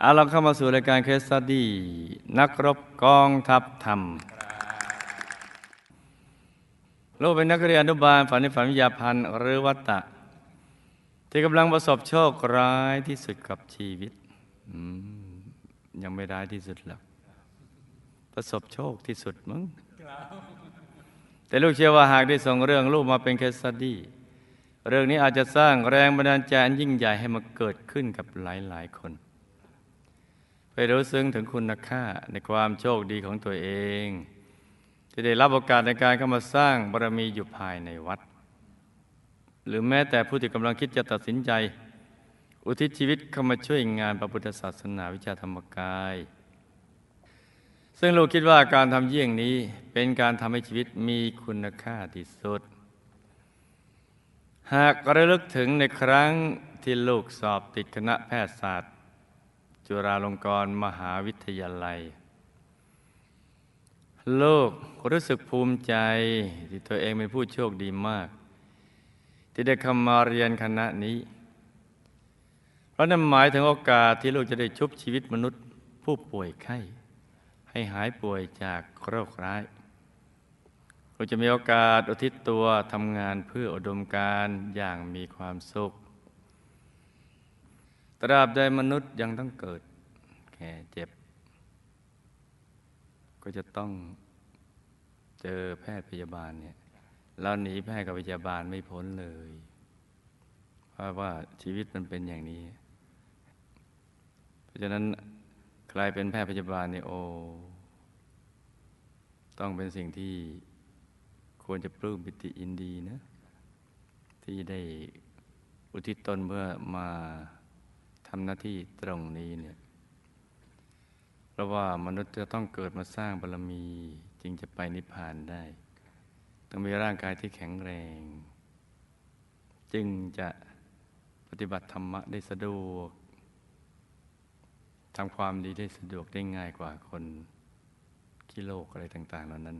เอาเราเข้ามาสู่รายการ case study นักรบกองทัพธรรมลูกเป็นนักเรียนอนุบาลฝันในฝันวิทยาพันธ์หรือวัตตะ ที่กำลังประสบโชคร้ายที่สุดกับชีวิตยังไม่ร้ายที่สุดหรอกประสบโชคที่สุดมั้งแต่ลูกเชื่อว่าหากได้ส่งเรื่องลูกมาเป็น case study เรื่องนี้อาจจะสร้างแรงบันดาลใจอันยิ่งใหญ่ให้มาเกิดขึ้นกับหลายๆคน รู้ซึ้งถึงคุณค่าในความโชคดีของตัวเองที่ได้รับโอกาสในการเข้ามาสร้างบารมีอยู่ภายในวัด หรือแม้แต่ผู้ที่กำลังคิดจะตัดสินใจ อุทิศชีวิตเข้ามาช่วยงานพระพุทธศาสนาวิชาธรรมกาย ซึ่งลูกคิดว่าการทำเยี่ยงนี้เป็นการทำให้ชีวิตมีคุณค่าที่สุด หากระลึกถึงในครั้งที่ลูกสอบติดคณะแพทยศาสตร์ จุฬาลงกรณ์มหาวิทยาลัย ลูกรู้สึกภูมิใจที่ตัวเองเป็นผู้โชคดีมาก ที่ได้เข้ามาเรียนคณะนี้ เพราะนั่นหมายถึงโอกาสที่ลูกจะได้ชุบชีวิตมนุษย์ผู้ป่วยไข้ ให้หายป่วยจากโรคร้ายเราจะมีโอกาสอุทิศตัวทำงานเพื่ออุดมการอย่างมีความสุข ตราบใดมนุษย์ยังต้องเกิด แก่เจ็บ ก็จะต้องเจอแพทย์พยาบาลเนี่ยเราหนีแพทย์กับพยาบาลไม่พ้นเลย เพราะว่าชีวิตมันเป็นอย่างนี้ เพราะฉะนั้นใครเป็นแพทย์พยาบาลเนี่ยโอ้ต้องเป็นสิ่งที่ควรจะปลื้มปิติอินดีนะ ที่ได้อุทิศตนเพื่อมา ทำหน้าที่ตรงนี้เนี่ยเพราะว่ามนุษย์จะต้องเกิดมาสร้างบารมีจึงจะไปนิพพานได้ ต้องมีร่างกายที่แข็งแรง จึงจะปฏิบัติธรรมะได้สะดวกทำความดีได้สะดวกได้ง่ายกว่าคนกิโลกอะไรต่าง ๆ เหล่านั้น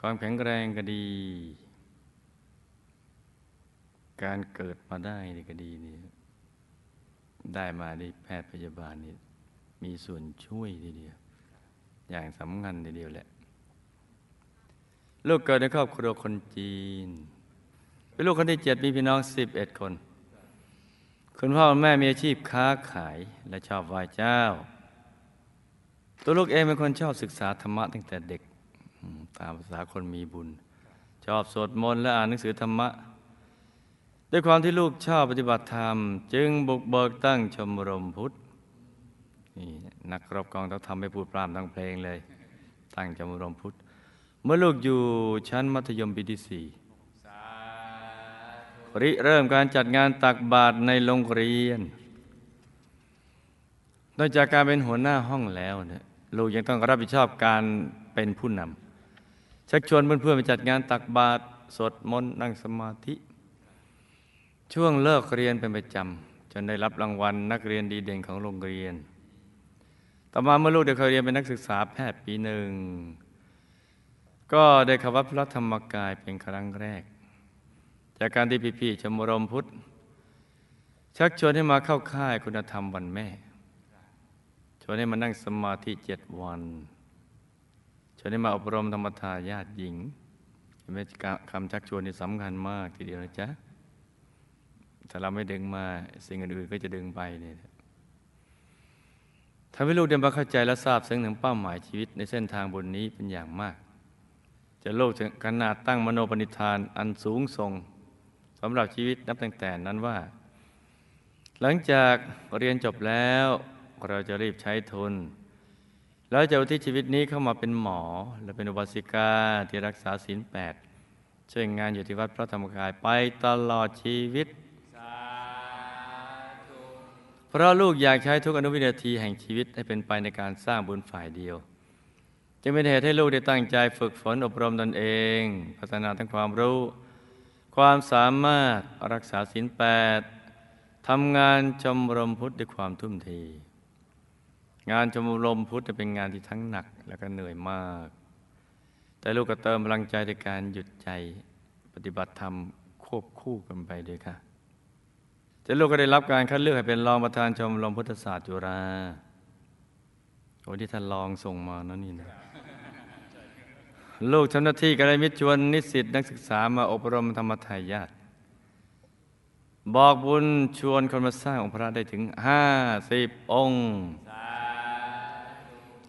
ความแข็งแรงก็ดี การเกิดมาได้นี่ก็ดีนี่ ได้มาได้แพทย์พยาบาลนี่มีส่วนช่วยทีเดียว อย่างสำคัญทีเดียวแหละ ลูกเกิดในครอบครัวคนจีน เป็นลูกคนที่เจ็ดมีพี่น้องสิบเอ็ดคน คุณพ่อคุณแม่มีอาชีพค้าขายและชอบไหว้เจ้า ตัวลูกเองเป็นคนชอบศึกษาธรรมะตั้งแต่เด็ก ตามภาษาคนมีบุญ ชอบสวดมนต์และอ่านหนังสือธรรมะ ด้วยความที่ลูกชอบปฏิบัติธรรม จึงบุกเบิกตั้งชมรมพุทธนี่นักรบกองต้องทำให้พูดปรามทั้งเพลงเลย ตั้งชมรมพุทธ เมื่อลูกอยู่ชั้นมัธยมปีที่สี่ริเริ่มการจัดงานตักบาตรในโรงเรียน นอกจากการเป็นหัวหน้าห้องแล้วเนี่ยลูกยังต้องรับผิดชอบการเป็นผู้นำชักชวนเพื่อนๆไปจัดงานตักบาตรสวดมนต์นั่งสมาธิ ช่วงเลิกเรียนเป็นประจำจนได้รับรางวัลนักเรียนดีเด่นของโรงเรียน ต่อมาเมื่อลูกได้เคยเรียนเป็นนักศึกษาแพทย์ปีหนึ่ง ก็ได้เข้าวัดพระธรรมกายเป็นครั้งแรก จากการที่พี่ๆชมรมพุทธ ชักชวนให้มาเข้าค่ายคุณธรรมวันแม่ ชวนให้มานั่งสมาธิเจ็ดวันชวนให้มาอบรมธรรมทายาทหญิงเห็นไหมคำชักชวนนี่สำคัญมากทีเดียวนะจ๊ะ ถ้าเราไม่ดึงมาสิ่งอื่นๆก็จะดึงไปเนี่ยทำให้ลูกเดินมาเข้าใจและทราบซึ้งถึงเป้าหมายชีวิตในเส้นทางบนนี้เป็นอย่างมาก จะโลกถึงขนาดตั้งมโนปณิธานอันสูงส่งสำหรับชีวิตนับตั้งแต่นั้นว่า หลังจากเรียนจบแล้วเราจะรีบใช้ทุน แล้วจะอุทิศชีวิตนี้เข้ามาเป็นหมอ และเป็นอุบาสิกาที่รักษาศีลแปดช่วยงานอยู่ที่วัดพระธรรมกายไปตลอดชีวิต เพราะลูกอยากใช้ทุกอนุวินาทีแห่งชีวิตให้เป็นไปในการสร้างบุญฝ่ายเดียว จึงเป็นเหตุให้ลูกได้ตั้งใจฝึกฝนอบรมตนเอง พัฒนาทั้งความรู้ ความสามารถรักษาศีลแปดทำงานชมรมพุทธด้วยความทุ่มเทงานชมรมพุทธเป็นงานที่ทั้งหนักและก็เหนื่อยมาก แต่ลูกก็เติมพลังใจในการหยุดใจปฏิบัติธรรมควบคู่กันไปด้วยค่ะ แต่ลูกก็ได้รับการคัดเลือกให้เป็นรองประธานชมรมพุทธศาสตร์จุฬาโอ้ที่ท่านรองส่งมานั่นนี่นะลูกทำหน้าที่ก็ได้มิตรชวนนิสิตนักศึกษามาอบรมธรรมทายาทบอกบุญชวนคนมาสร้างองค์พระได้ถึงห้าสิบองค์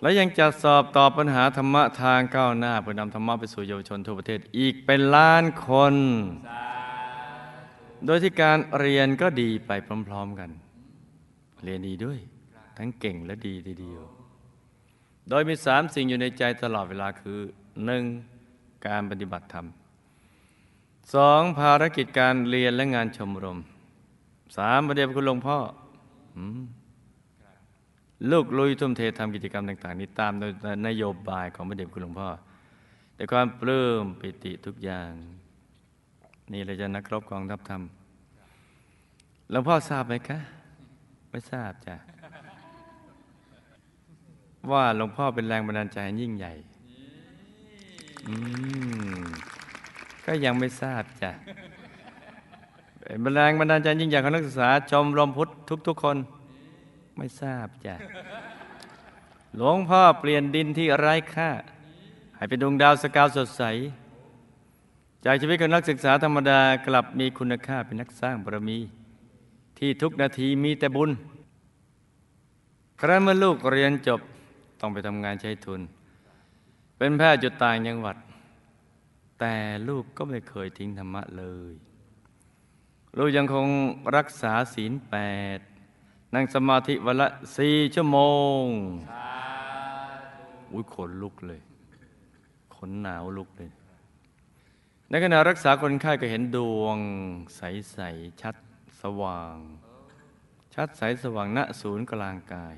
และยังจัดสอบตอบปัญหาธรรมะทางก้าวหน้า เพื่อนำธรรมะไปสู่เยาวชนทั่วประเทศอีกเป็นล้านคน โดยที่การเรียนก็ดีไปพร้อมๆกัน เรียนดีด้วย ทั้งเก่งและดีทีเดียว โดยมีสามสิ่งอยู่ในใจตลอดเวลาคือหนึ่งการปฏิบัติธรรมสองภารกิจการเรียนและงานชมรมสามประเดี๋ยวคุณหลวงพ่อลูกลุยทุ่มเททำกิจกรรมต่าง ๆ นี้ตามโดยนโยบายของพระเดชคุณหลวงพ่อ แต่ความปลื้มปิติทุกอย่าง นี่เราจะนักรบกองทัพธรรมหลวงพ่อทราบไหมคะ ไม่ทราบจ้ะ ว่าหลวงพ่อเป็นแรงบันดาลใจยิ่งใหญ่ อืม ก็ยังไม่ทราบจ้ะเป็นแรงบันดาลใจยิ่งใหญ่ของนักศึกษาชมรมพุทธทุก ๆ คน ไม่ทราบจ้ะ หลวงพ่อเปลี่ยนดินที่ไร้ค่าให้เป็นดวงดาวสกาวสดใส จากชีวิตของนักศึกษาธรรมดากลับมีคุณค่าเป็นนักสร้างบารมี ที่ทุกนาทีมีแต่บุญ ครั้นเมื่อลูกเรียนจบต้องไปทำงานใช้ทุน เป็นแพทย์จุดต่างจังหวัด แต่ลูกก็ไม่เคยทิ้งธรรมะเลย ลูกยังคงรักษาศีลแปดนั่งสมาธิวันละสี่ชั่วโมง อุ้ยขนลุกเลย ขนหนาวลุกเลย ในขณะรักษาคนไข้ก็เห็นดวง ใส ๆ ชัดสว่าง ชัดใสสว่างณศูนย์กลางกาย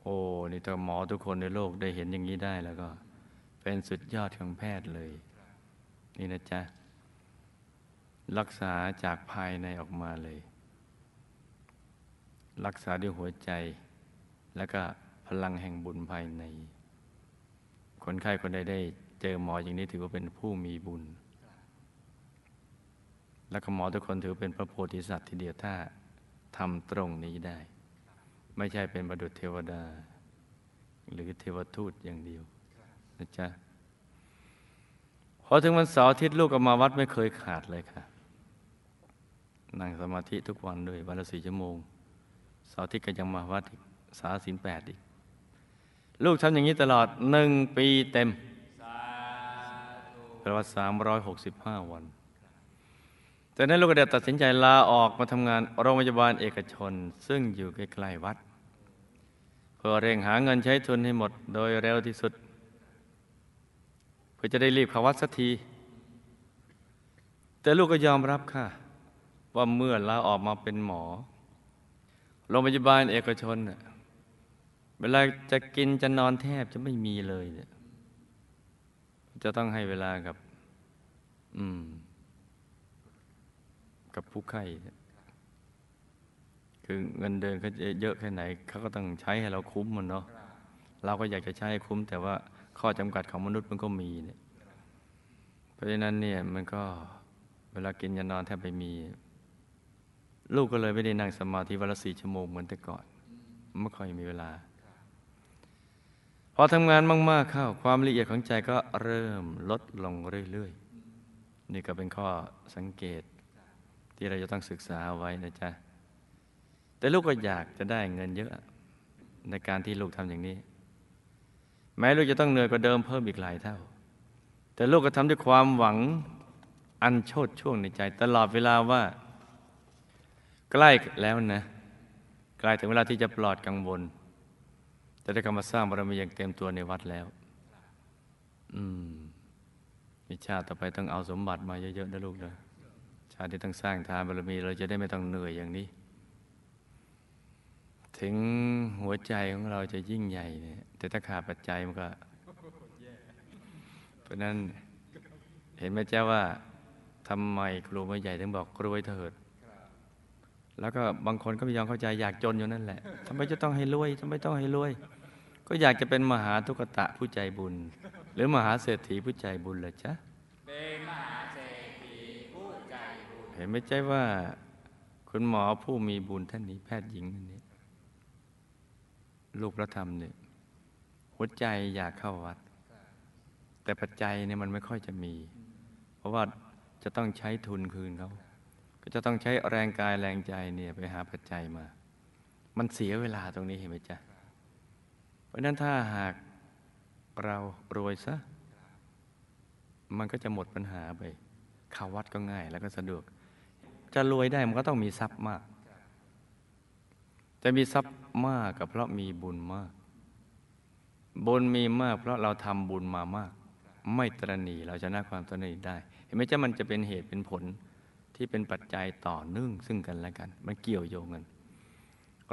โอ้นี่ถ้าหมอทุกคนในโลกได้เห็นอย่างนี้ได้แล้วก็ เป็นสุดยอดของแพทย์เลย นี่นะจ๊ะ รักษาจากภายในออกมาเลย รักษาด้วยหัวใจ แล้วก็พลังแห่งบุญภายใน คนไข้คนใดได้ จอหมออย่างนี้ถือว่าเป็นผู้มีบุญ และก็หมอทุกคนถือเป็นพระโพธิสัตว์ทีเดียวถ้าทำตรงนี้ได้ ไม่ใช่เป็นประดุจเทวดา หรือเทวทูตอย่างเดียวนะจ๊ะพอถึงวันเสาร์อาทิตย์ลูกก็มาวัดไม่เคยขาดเลยค่ะ นั่งสมาธิทุกวันด้วยวันละสี่ชั่วโมงเสาร์อาทิตย์ก็ยังมาวัดอีกสาสินแปดอีก ลูกทำอย่างนี้ตลอดหนึ่งปีเต็ม แปลว่าสามร้อยหกสิบห้าวัน แต่นั้นลูกก็ได้ตัดสินใจลาออกมาทำงานโรงพยาบาลเอกชน ซึ่งอยู่ใกล้ๆวัด เพื่อเร่งหาเงินใช้ทุนให้หมดโดยเร็วที่สุด เพื่อจะได้รีบเข้าวัดสักที แต่ลูกก็ยอมรับค่ะ ว่าเมื่อลาออกมาเป็นหมอโรงพยาบาลเอกชนน่ะเวลาจะกินจะนอนแทบจะไม่มีเลยเนี่ย จะต้องให้เวลากับ อืม กับผู้ไข่คือเงินเดือนเขาเยอะแค่ไหนเขาก็ต้องใช้ให้เราคุ้มมันเนาะเราก็อยากจะใช้ให้คุ้ม แต่ว่าข้อจำกัดของมนุษย์มันก็มีเนี่ยเพราะฉะนั้นเนี่ยมันก็เวลากินยานอนแทบไม่มี ลูกก็เลยไม่ได้นั่งสมาธิวันละสี่ชั่วโมงเหมือนแต่ก่อนไม่ค่อยมีเวลา พอทำงานมาก ๆ เข้า ความละเอียดของใจก็เริ่มลดลงเรื่อย ๆ นี่ก็เป็นข้อสังเกตที่เราจะต้องศึกษาเอาไว้นะจ๊ะ แต่ลูกก็อยากจะได้เงินเยอะในการที่ลูกทำอย่างนี้ แม้ลูกจะต้องเหนื่อยกว่าเดิมเพิ่มอีกหลายเท่า แต่ลูกก็ทำด้วยความหวังอันโชดช่วงในใจ ตลอดเวลาว่า ใกล้แล้วนะ ใกล้ถึงเวลาที่จะปลอดกังวล จะได้กำมาสร้างบารมีอย่างเต็มตัวในวัดแล้ว อืมมีชาติต่อไปต้องเอาสมบัติมาเยอะๆนะลูกนะชาติที่ต้องสร้างทานบารมี เราจะได้ไม่ต้องเหนื่อยอย่างนี้ ถึงหัวใจของเราจะยิ่งใหญ่เนี่ยแต่ถ้าขาดปัจจัยมันก็ เพราะนั้นเห็นไหมเจ้าว่าทำไมครูไม่ใหญ่ถึงบอกรวยเถิด แล้วก็บางคนก็ไม่ยอมเข้าใจอยากจนอยู่นั่นแหละทำไมจะต้องให้รวยทำไมต้องให้รวย ก็อยากจะเป็นมหาทุกตะผู้ใจบุญ หรือมหาเศรษฐีผู้ใจบุญเหรอจ๊ะเป็นมหาเศรษฐีผู้ใจบุญเห็นไหมเจ้าว่า คุณหมอผู้มีบุญท่านนี้แพทย์หญิงท่านนี้ลูกพระธรรมเนี่ยหัวใจอยากเข้าวัด แต่ปัจจัยเนี่ยมันไม่ค่อยจะมี เพราะว่าจะต้องใช้ทุนคืนเขาก็จะต้องใช้แรงกายแรงใจเนี่ยไปหาปัจจัยมา มันเสียเวลาตรงนี้เห็นไหมจ๊ะเพ ราะนั้นถ้าหากเรารวยซะ มันก็จะหมดปัญหาไปเข้าวัดก็ง่ายแล้วก็สะดวก จะรวยได้มันก็ต้องมีทรัพย์มาก จะมีทรัพย์มากก็เพราะมีบุญมาก บุญมีมาก เพราะเราทำบุญมามาก ไม่ตรณีเราจะน่าความตรณีได้ เห็นไหมจ๊ะมันจะเป็นเหตุเป็นผลที่เป็นปัจจัยต่อเนื่องซึ่งกันและกัน มันเกี่ยวโยงกัน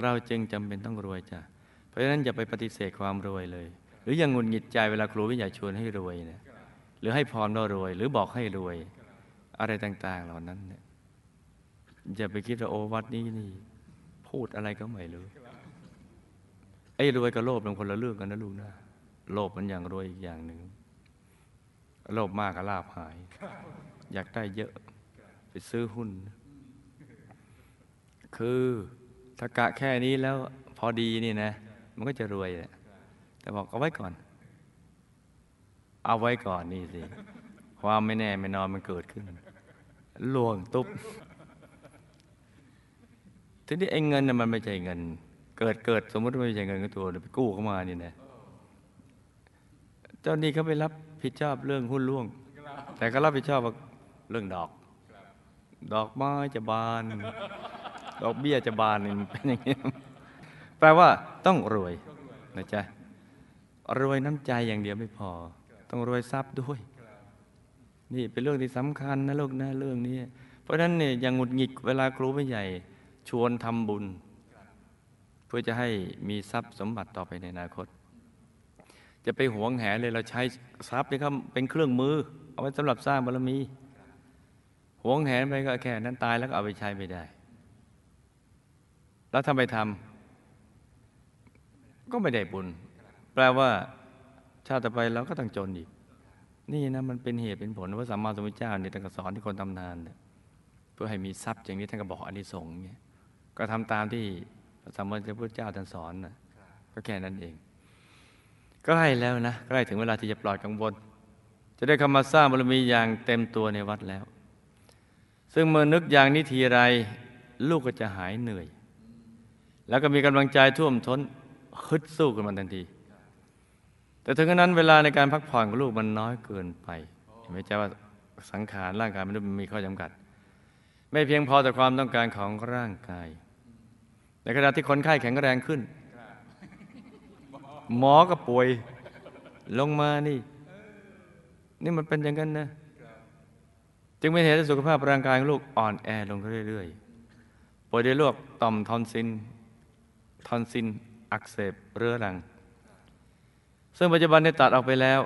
เราจึงจำเป็นต้องรวยจ้ะ เพราะฉะนั้นอย่าไปปฏิเสธความรวยเลย หรืออย่างงุนหงิดใจเวลาครูวิทยาชวนให้รวยเนี่ยหรือให้พรว่ารวย หรือบอกให้รวย อะไรต่าง ๆ เหล่านั้นเนี่ยอย่าไปคิดว่าโอวัดนี้นี่ พูดอะไรก็ไม่รู้ไอ้รวยกับโลภเป็นคนละเรื่องกันนะลูกนะโลภมันอย่างรวยอีกอย่างหนึ่งโลภมากก็ลาภหาย อยากได้เยอะ ไปซื้อหุ้น คือถ้ากะแค่นี้แล้วพอดีนี่นะ มันก็จะรวยแหละแต่บอกเอาไว้ก่อน เอาไว้ก่อนนี่สิ ความไม่แน่ไม่นอนมันเกิดขึ้นลวงตุ๊บทีนี้ไอ้เงินน่ะมันไม่ใช่เงิน เกิดเกิดสมมติไม่ใช่เงินก็ตัวไปกู้เข้ามานี่นะเจ้านี้เขาไปรับผิดชอบเรื่องหุ้นล่วง แต่ก็รับผิดชอบเรื่องดอก ดอกไม้จะบาน ดอกเบี้ยจะบานนี่เป็นอย่างนี้ แปลว่าต้องรวยนะจ๊ะรวยน้ำใจอย่างเดียวไม่พอ ต้องรวยทรัพย์ด้วย นี่เป็นเรื่องที่สำคัญนะลูกนะเรื่องนี้ เพราะฉะนั้นเนี่ยอย่างหงุดหงิดเวลาครูไม่ใหญ่ ชวนทำบุญ เพื่อจะให้มีทรัพย์สมบัติต่อไปในอนาคต จะไปหวงแหนเลยเราใช้ทรัพย์นี่ครับเป็นเครื่องมือ เอาไว้สำหรับสร้างบารมีหวงแหนไปก็แค่นั้นตายแล้วก็เอาไปใช้ไม่ได้ แล้วทำไมทำ ก็ไม่ได้บุญ แปลว่า ชาติต่อไปเราก็ต้องจนอีก นี่นะมันเป็นเหตุเป็นผลว่าสัมมาสัมพุทธเจ้าเนี่ยท่านก็สอนที่คนทำนานเนี่ยเพื่อให้มีทรัพย์อย่างนี้ท่านก็บอกอานิสงส์เนี่ยก็ทำตามที่พระสัมมาสัมพุทธเจ้าท่านสอนนะก็แค่นั้นเองใกล้แล้วนะใกล้ถึงเวลาที่จะปลอดกังวลจะได้เข้ามาสร้างบารมีอย่างเต็มตัวในวัดแล้ว ซึ่งเมื่อนึกอย่างนี้ทีไร ลูกก็จะหายเหนื่อย แล้วก็มีกำลังใจท่วมท้น ฮึดสู้กันมาทันที แต่ถึงขนาดนั้นเวลาในการพักผ่อนของลูกมันน้อยเกินไปเห็นไหมจ๊ะว่าสังขารร่างกายมันมีข้อจำกัด ไม่เพียงพอต่อความต้องการของร่างกาย ในขณะที่คนไข้แข็งแรงขึ้น หมอก็ป่วยลงมานี่ นี่มันเป็นอย่างนั้นนะจึงเป็นเหตุให้สุขภาพร่างกายของลูกอ่อนแอลงเรื่อยๆป่วยด้วยโรคต่อมทอนซินทอนซิน อักเสบเรื้อรัง ซึ่งปัจจุบันได้ตัดออกไปแล้ว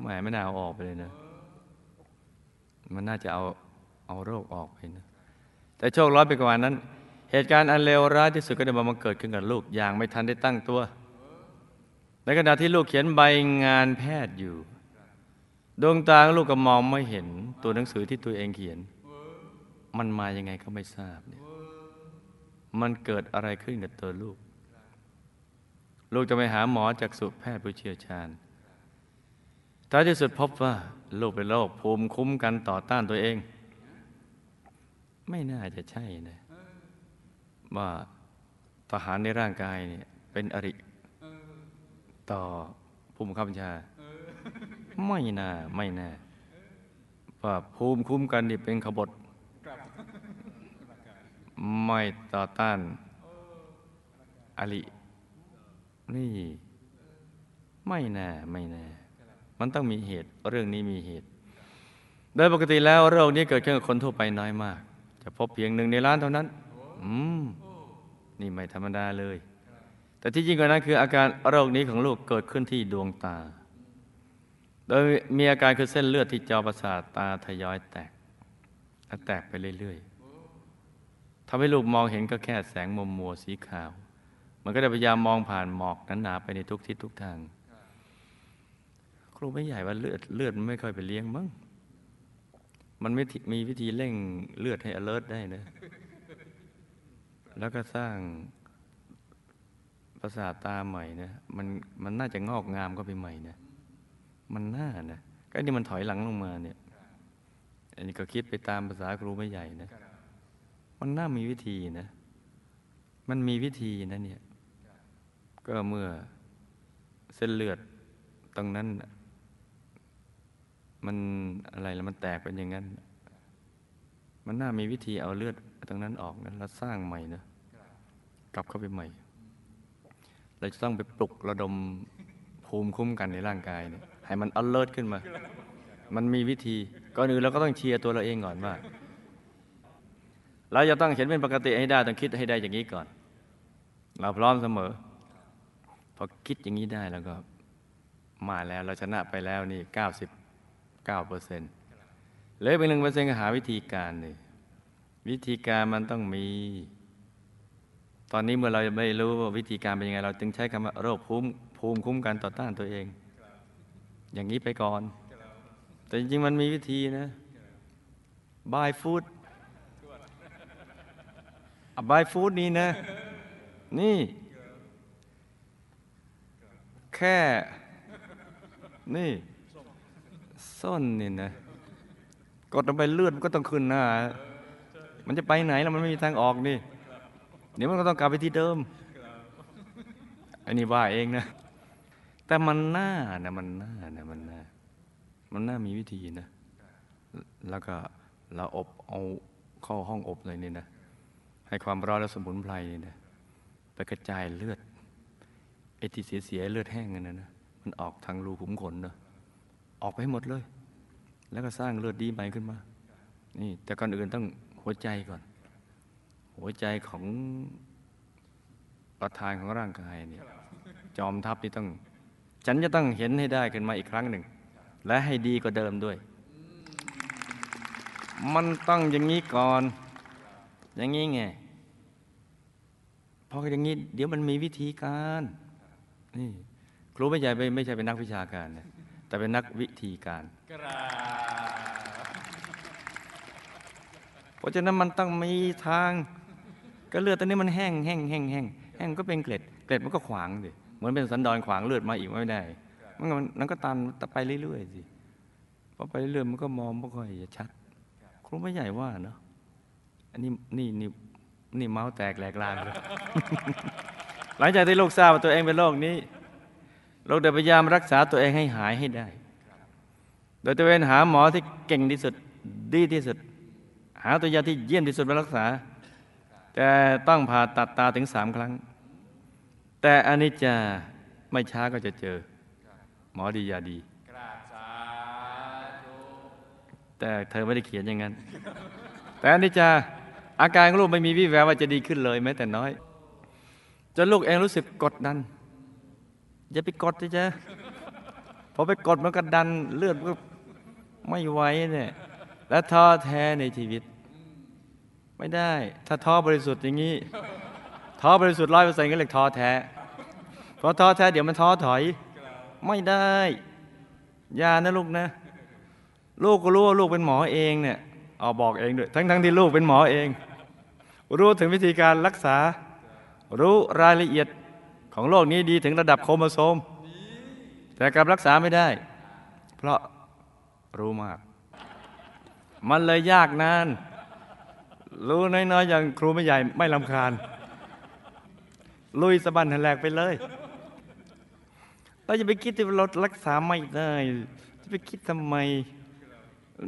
แหมไม่น่าเอาออกไปเลยนะ มันน่าจะเอาเอาโรคออกไปนะแต่โชคร้ายไปกว่านั้น เหตุการณ์อันเลวร้ายที่สุดก็ได้มาเกิดขึ้นกับลูกอย่างไม่ทันได้ตั้งตัว ในขณะที่ลูกเขียนใบงานแพทย์อยู่ ดวงตาลูกก็มองไม่เห็นตัวหนังสือที่ตัวเองเขียน มันมายังไงก็ไม่ทราบเนี่ยมันเกิดอะไรขึ้นกับตัวลูก ลูกจะไปหาหมอจากสุแพทย์ผู้เชี่ยวชาญท้ายที่สุดพบว่า ลูกเป็นโรคภูมิคุ้มกันต่อต้านตัวเอง ไม่น่าจะใช่นะว่าทหารในร่างกายเนี่ยเป็นอริต่อภูมิคับบัญชา ไม่น่าไม่น่าว่าภูมิคุ้มกันนี่เป็นขบฏไม่ต่อต้านอริ นี่ ไม่แน่ไม่แน่ มันต้องมีเหตุ เรื่องนี้มีเหตุ โดยปกติแล้วโรคนี้เกิดขึ้นกับคนทั่วไปน้อยมาก จะพบเพียงหนึ่งในล้านเท่านั้น อืม นี่ไม่ธรรมดาเลย แต่ที่จริงกว่านั้นคืออาการโรคนี้ของลูกเกิดขึ้นที่ดวงตา โดยมีอาการคือเส้นเลือดที่จอประสาทตาทยอยแตกและแตกไปเรื่อยๆทำให้ลูกมองเห็นก็แค่แสงมัวมัวสีขาว มันก็ได้พยายามมองผ่านหมอกหนาๆไปในทุกทิศทุกทาง ครูไม่ใหญ่ว่าเลือดเลือดมันไม่ค่อยไปเลี้ยงมั้งมันไม่มีวิธีเร่งเลือดให้ alert ได้นะ แล้วก็สร้างประสาทตาใหม่นะมันมันน่าจะงอกงามก็ไปใหม่นะมันน่านะก็นี่มันถอยหลังลงมาเนี่ย อันนี้ก็คิดไปตามภาษาครูไม่ใหญ่นะ มันน่ามีวิธีนะ มันมีวิธีนะเนี่ย ก็เมื่อเส้นเลือดตรงนั้น มันอะไรแล้วมันแตกเป็นอย่างนั้น มันน่ามีวิธีเอาเลือดตรงนั้นออกนะแล้วสร้างใหม่นะกลับเข้าไปใหม่ เราจะต้องไปปลุกระดมภูมิคุ้มกันในร่างกายเนี่ยให้มัน alert ขึ้นมา มันมีวิธีก่อนอื่นเราก็ต้องเชียร์ตัวเราเองก่อนว่าเราจะต้องเห็นเป็นปกติให้ได้ต้องคิดให้ได้อย่างนี้ก่อน เราพร้อมเสมอ อคิดอย่างนี้ได้แล้วก็มาแล้วเราชนะไปแล้วนี่ 99เปอร์เซ็นต์เหลือไปหนึ่งเปอร์เซ็นต์ก็หาวิธีการเลยวิธีการมันต้องมี ตอนนี้เมื่อเราไม่รู้ว่าวิธีการเป็นยังไง เราจึงใช้คำว่าโรคภูมิภูมิคุ้มกันต่อต้านตัวเอง อย่างนี้ไปก่อน แต่จริงๆมันมีวิธีนะบายฟู้ดบายฟู้ดนี่นะ นี่ ค่นี่ส้นนี่นะกดลงไปเลือดมันก็ต้องขึ้นหน้า มันจะไปไหนแล้วมันไม่มีทางออกนี่ เดี๋ยวมันก็ต้องกลับไปที่เดิม อันนี้ว่าเองนะ แต่มันน่านะมันน่านะมันน่า มันน่ามีวิธีนะ แล้วก็เราอบเอาเข้าห้องอบเลยนี่นะ ให้ความร้อนและสมุนไพรนี่นะ ไปกระจายเลือด อ้ที่เสียเลือดแห้งนั่นนะนะมันออกทางรูขุมขนเนะออกไปให้หมดเลย แล้วก็สร้างเลือดดีใหม่ขึ้นมา นี่ แต่ก่อนอื่นต้องหัวใจก่อน หัวใจของประธานของร่างกายเนี่ยจอมทัพนี่ต้อง ฉันจะต้องเห็นให้ได้ขึ้นมาอีกครั้งหนึ่ง และให้ดีกว่าเดิมด้วย มันต้องอย่างนี้ก่อน อย่างนี้ไงพออย่างนี้ เดี๋ยวมันมีวิธีการ นี่ครูไม่ใช่ไปไม่ใช่เป็นนักวิชาการนะแต่เป็นนักวิธีการเพราะฉะนั้นมันต้องมีทางก็เลือดตอนนี้มันแห้งแห้งแห้งแห้งแห้งก็เป็นเกล็ด เกล็ดมันก็ขวางสิเหมือนเป็นสันดอนขวางเลือดมาอีกไม่ได้มันก็มันก็ตันไปเรื่อยๆสิพอไปเรื่อยๆมันก็มองไม่ค่อยจะชัด ครูไม่ใหญ่ว่าเนาะอันนี้นี่นี่นี่เมาส์แตกแหลกลานเลย หลังจากที่ลูกทราบว่าตัวเองเป็นโรคนี้ลูกได้พยายามรักษาตัวเองให้หายให้ได้ โดยตระเวนหาหมอที่เก่งที่สุดดีที่สุด หาตัวยาที่เยี่ยมที่สุดมารักษา แต่ต้องผ่าตัดตาถึงสามครั้ง แต่อันนี้จะไม่ช้าก็จะเจอ หมอดียาดี แต่เธอไม่ได้เขียนอย่างนั้น แต่อันนี้จะอาการของลูกไม่มีวี่แววว่าจะดีขึ้นเลยแม้แต่น้อย จนลูกเองรู้สึกกดดันอย่าไปกดสิจ๊ะพอไปกดมันก็ดันเลือดมันก็ไม่ไหวเนี่ย และท้อแท้ในชีวิต ไม่ได้ ถ้าท้อบริสุทธิ์อย่างนี้ท้อบริสุทธิ์ร้อยเปอร์เซ็นต์ก็เรียกท้อแท้ เพราะท้อแท้เดี๋ยวมันท้อถอย ไม่ได้ยานะลูกนะ ลูกก็รู้ว่าลูกเป็นหมอเองเนี่ยเอาบอกเองด้วย ทั้งทั้งที่ลูกเป็นหมอเอง รู้ถึงวิธีการรักษา รู้รายละเอียดของโรคนี้ดีถึงระดับโครโมโซม แต่กลับรักษาไม่ได้ เพราะรู้มาก มันเลยยากนาน รู้น้อยๆอย่างครูไม่ใหญ่ไม่ลำคาญ ลุยสะบันแหลกไปเลยเราจะไปคิดที่เรารักษาไม่ได้ จะไปคิดทำไม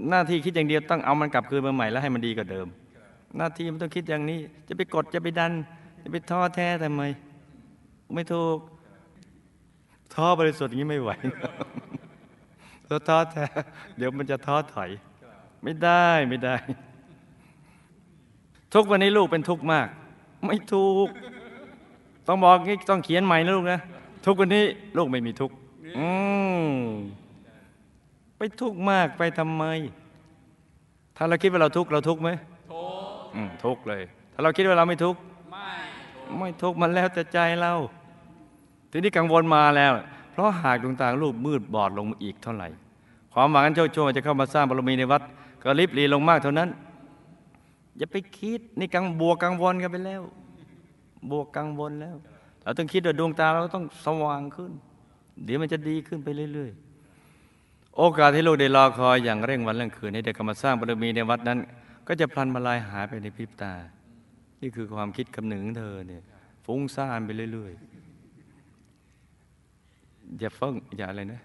หน้าที่คิดอย่างเดียวต้องเอามันกลับคืนมาใหม่แล้วให้มันดีกว่าเดิม หน้าที่มันต้องคิดอย่างนี้ จะไปกดจะไปดัน จะไปท้อแท้ทำไม ไม่ถูกท้อบริสุทธิ์อย่างนี้ไม่ไหวเราท้อแท้ เดี๋ยวมันจะท้อถอย ไม่ได้ไม่ได้ ทุกวันนี้ลูกเป็นทุกข์มาก ไม่ถูกต้องบอกงี้ต้องเขียนใหม่นะลูกนะทุกวันนี้ลูกไม่มีทุกข์อืมไปทุกข์มากไปทำไม ถ้าเราคิดว่าเราทุกข์เราทุกข์ไหมทุกข์ทุกข์เลย ถ้าเราคิดว่าเราไม่ทุกข์ ไม่ทุกข์มันแล้วแต่ใจเรา ทีนี้กังวลมาแล้ว เพราะหากดวงตาลูกมืดบอดลงอีกเท่าไหร่ ความหวังอันโชคโชนจะเข้ามาสร้างบารมีในวัด ก็ริบรีลงมากเท่านั้น อย่าไปคิดนี่กังบวกกังวลกันไปแล้ว บวกกังวลแล้ว เราต้องคิดว่าดวงตาเราต้องสว่างขึ้น เดี๋ยวมันจะดีขึ้นไปเรื่อย ๆ โอกาสที่ลูกได้รอคอยอย่างเร่งวันเร่งคืนให้ได้กลับมาสร้างบารมีในวัดนั้น ก็จะพลันมาลายหายไปในพริบตา นี่คือความคิดคำหนึ่งของเธอเนี่ยฟุ้งซ่านไปเรื่อยๆ อย่าเฟิ่งอย่าอะไรนะ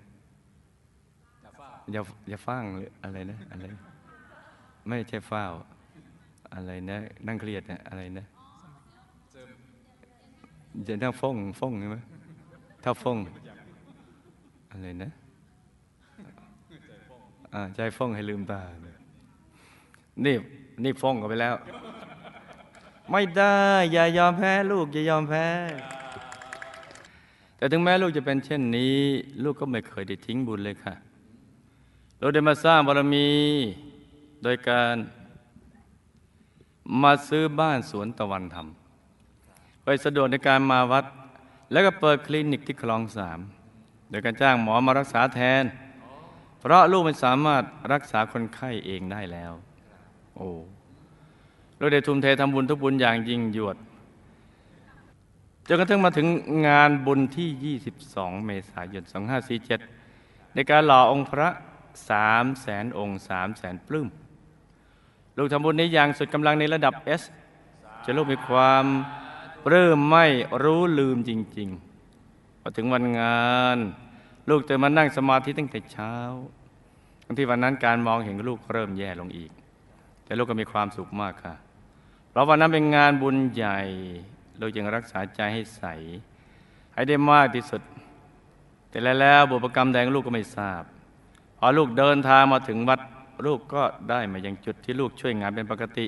อย่าอย่าฟังหรืออะไรนะอะไร ไม่ใช่เฝ้าอะไรนะ นั่งเครียดนะอะไรนะจะนั่งฟ้องฟ้องใช่ไหมถ้าฟ้องอะไรนะใจฟ้องให้ลืมตา นี่นี่ฟ้องกันไปแล้ว ไม่ได้ อย่ายอมแพ้ลูก อย่ายอมแพ้ แต่ถึงแม้ลูกจะเป็นเช่นนี้ ลูกก็ไม่เคยได้ทิ้งบุญเลยค่ะ เราได้มาสร้างบารมี โดยการมาซื้อบ้านสวนตะวันธรรม ไปสะดวกในการมาวัด แล้วก็เปิดคลินิกที่คลองสาม โดยการจ้างหมอมารักษาแทน เพราะลูกไม่สามารถรักษาคนไข้เองได้แล้ว โอ้ เราได้ทุ่มเททำบุญทุกบุญอย่างยิ่งยวดจนกระทั่งมาถึงงานบุญที่ 22 เมษายน 2547 ในการหล่อองค์พระสามแสนองค์สามแสนปลื้มลูกทำบุญในอย่างสุดกำลังในระดับ S จะลูกมีความปลื้มไม่รู้ลืมจริงๆพอถึงวันงาน ลูกตื่นมานั่งสมาธิตั้งแต่เช้าทั้งที่วันนั้นการมองเห็นลูกเริ่มแย่ลงอีก แต่ลูกก็มีความสุขมากค่ะ เราะวันนั้นเป็นงานบุญใหญ่ลูกจึงรักษาใจให้ใส ให้ได้มากที่สุด แต่แล้วบุพกรรมแดงลูกก็ไม่ทราบ พอลูกเดินทางมาถึงวัดลูกก็ได้มายังจุดที่ลูกช่วยงานเป็นปกติ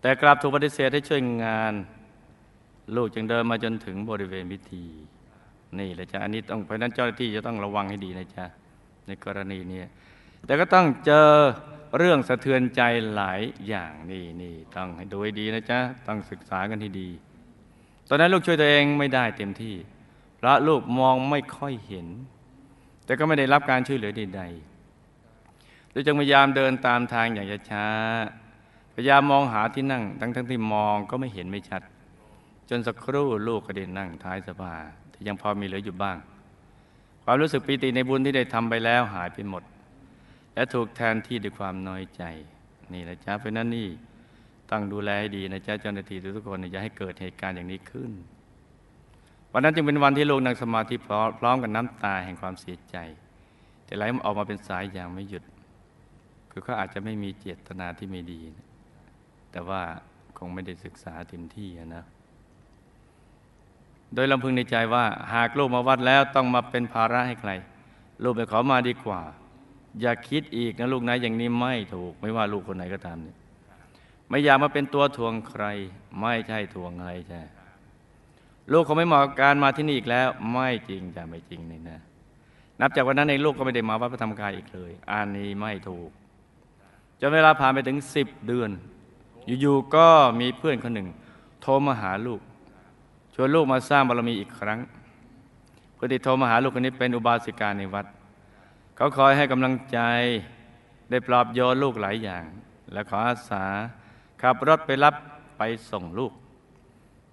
แต่กลับถูกปฏิเสธให้ช่วยงาน ลูกจึงเดินมาจนถึงบริเวณพิธี นี่แหละจ้ะอันนี้ต้องเพราะฉะนั้นเจ้าหน้าที่จะต้องระวังให้ดีนะจ๊ะในกรณีนี้แต่ก็ต้องเจอ เรื่องสะเทือนใจหลายอย่างนี่นี่ต้องให้ดูให้ดีนะจ๊ะต้องศึกษากันที่ดี ตอนนั้นลูกช่วยตัวเองไม่ได้เต็มที่เพราะลูกมองไม่ค่อยเห็น แต่ก็ไม่ได้รับการช่วยเหลือใดๆโดยจึงพยายามเดินตามทางอย่างช้าๆพยายามมองหาที่นั่ง ทั้งๆทที่มองก็ไม่เห็นไม่ชัด จนสักครู่ลูกก็ได้นั่งท้ายสภาที่ยังพอมีเหลืออยู่บ้าง ความรู้สึกปีติในบุญที่ได้ทำไปแล้วหายไปหมด และถูกแทนที่ด้วยความน้อยใจ นี่นะจ๊ะเพราะนั้นนี่ต้องดูแลให้ดีนะจ๊ะเจ้าหน้าที่ทุกคนอย่าให้เกิดเหตุการณ์อย่างนี้ขึ้น วันนั้นจึงเป็นวันที่ลูกนั่งสมาธิพร้อมพร้อมกับน้ำตาแห่งความเสียใจ แต่ไหลออกมาเป็นสายอย่างไม่หยุด คือเขาอาจจะไม่มีเจตนาที่ไม่ดีนะแต่ว่าคงไม่ได้ศึกษาเต็มที่นะ โดยลำพึงในใจว่า หากลูกมาวัดแล้วต้องมาเป็นภาระให้ใคร ลูกไปขอมาดีกว่า อย่าคิดอีกนะลูกนะอย่างนี้ไม่ถูก ไม่ว่าลูกคนไหนก็ตามเนี่ยไม่อยากมาเป็นตัวทวงใคร ไม่ใช่ทวงอะไรใช่ ลูกเขาไม่เหมาะกับการมาที่นี่อีกแล้ว ไม่จริงจะไม่จริงนี่นะ นับจากวันนั้นในลูกก็ไม่ได้มาวัดพระธรรมกายอีกเลย อันนี้ไม่ถูกจนเวลาผ่านไปถึงสิบเดือน อยู่ๆก็มีเพื่อนคนหนึ่ง โทรมาหาลูกชวนลูกมาสร้างบารมีอีกครั้งเพื่อที่โทรมาหาลูกคนนี้เป็นอุบาสิกาในวัด เขาคอยให้กำลังใจได้ปลอบโยนลูกหลายอย่าง และขออาสาขับรถไปรับไปส่งลูก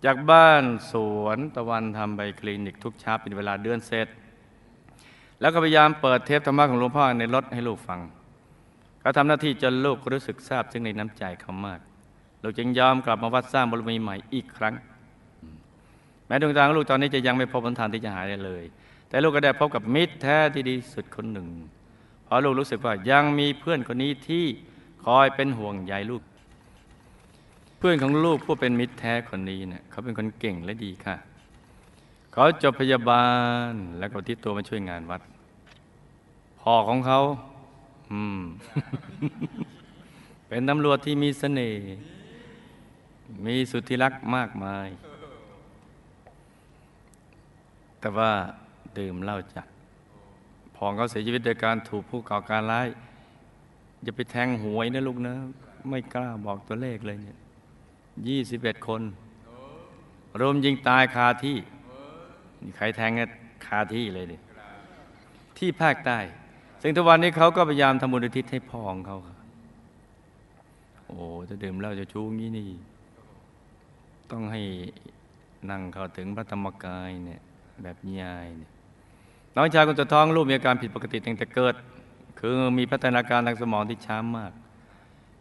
จากบ้านสวนตะวันทำไปคลินิกทุกเช้าเป็นเวลาเดือนเศษแล้วก็พยายามเปิดเทปธรรมะของหลวงพ่อในรถให้ลูกฟังเขาทำหน้าที่จนลูกรู้สึกซาบซึ้งในน้ำใจเขามาก ลูกจึงยอมกลับมาวัดสร้างบารมีใหม่อีกครั้ง แม้ดวงตาของลูกตอนนี้จะยังไม่พบหนทางที่จะหายได้เลย แต่ลูกก็ได้พบกับมิตรแท้ที่ดีสุดคนหนึ่ง เพราะลูกรู้สึกว่ายังมีเพื่อนคนนี้ที่คอยเป็นห่วงใยลูก เพื่อนของลูกผู้เป็นมิตรแท้คนนี้เนี่ยเขาเป็นคนเก่งและดีค่ะ เขาจบพยาบาลแล้วก็ที่ตัวมาช่วยงานวัดพ่อของเขา อืม เป็นตำรวจที่มีเสน่ห์มีสุดที่รักมากมาย แต่ว่า ดื่มเหล้าจัดพองเขาเสียชีวิตโดยการถูกผู้ก่อการร้ายอย่าไปแทงหวยนะลูกนะไม่กล้าบอกตัวเลขเลยเนี่ยยี่สิบเอ็ดคนรวมยิงตายคาที่ใครแทงก็คาที่เลยดิที่ภาคใต้ ซึ่งทุกวันนี้เขาก็พยายามทำบุญอุทิศให้พ่อของเขาครับโอ้จะดื่มเหล้าจะชู้งี้นี่ ต้องให้นั่งเข้าถึงพระธรรมกายเนี่ยแบบยายเนี่ย น้องชายคนสุดท้องลูกมีอาการผิดปกติตั้งแต่เกิด คือมีพัฒนาการทางสมองที่ช้ามาก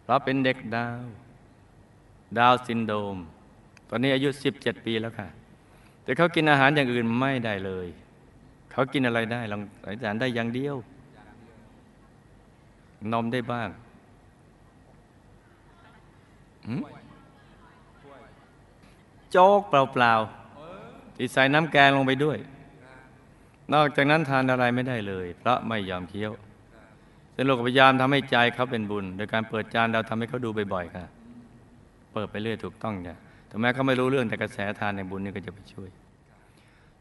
เพราะเป็นเด็กดาว ดาวซินโดม ตอนนี้อายุ 17 ปีแล้วค่ะ แต่เขากินอาหารอย่างอื่นไม่ได้เลย เขากินอะไรได้ลองอาจารได้อย่างเดียว นมได้บ้างโจ๊กเปล่าๆที่ใส่น้ำแกงลงไปด้วย นอกจากนั้นทานอะไรไม่ได้เลยเพราะไม่ยอมเคี้ยวซึ่งลูกก็พยายามทำให้ใจเขาเป็นบุญ โดยการเปิดจานเราทำให้เขาดูบ่อยๆค่ะ เปิดไปเรื่อยถูกต้องจ้ะถึงแม้เขาไม่รู้เรื่องแต่กระแสทานในบุญนี่ก็จะไปช่วย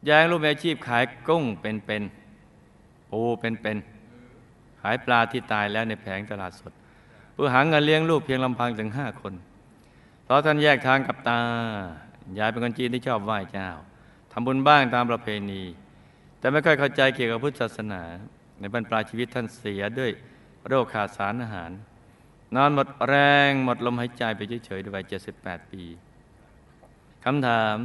ยายลูกมีอาชีพขายกุ้งเป็นๆปูเป็นๆขายปลาที่ตายแล้วในแผงตลาดสดเพื่อหาเงินเลี้ยงลูกเพียงลำพังถึงห้าคนเพราะท่านแยกทางกับตายายเป็นคนจีนที่ชอบไหว้เจ้าทำบุญบ้างตามประเพณี แต่ไม่ค่อยเข้าใจเกี่ยวกับพุทธศาสนา ในบรรปลายชีวิตท่านเสียด้วยโรคขาดสารอาหาร นอนหมดแรงหมดลมหายใจไปเฉยๆด้วยวัย78 ปีคำถาม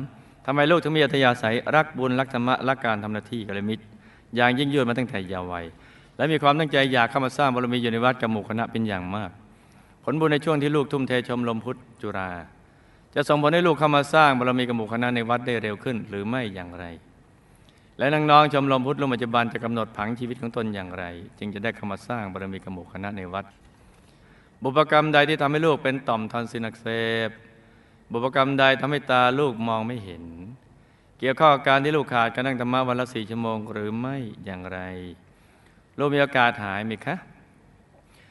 ทำไมลูกถึงมีอัธยาศัยรักบุญรักธรรมะรักการทำหน้าที่กัลยมิตรอย่างยิ่งยวดมาตั้งแต่เยาว์วัย และมีความตั้งใจอยากเข้ามาสร้างบารมีอยู่ในวัดกับหมู่คณะเป็นอย่างมาก ผลบุญในช่วงที่ลูกทุ่มเทชมรมพุทธจุฬาจะส่งผลให้ลูกเข้ามาสร้างบารมีกับหมู่คณะในวัดได้เร็วขึ้น หรือไม่อย่างไร และน้องๆชมรมพุทธรุ่งปัจจุบันจะกำหนดผังชีวิตของตนอย่างไร จึงจะได้เข้ามาสร้างบารมีกับหมู่คณะในวัด บุพกรรมใดที่ทำให้ลูกเป็นต่อมทอนซิลอักเสบบุพกรรมใดทำให้ตาลูกมองไม่เห็น เกี่ยวข้องกับการที่ลูกขาดการนั่งธรรมะวันละสี่ชั่วโมงหรือไม่อย่างไร ลูกมีโอกาสหายไหมคะ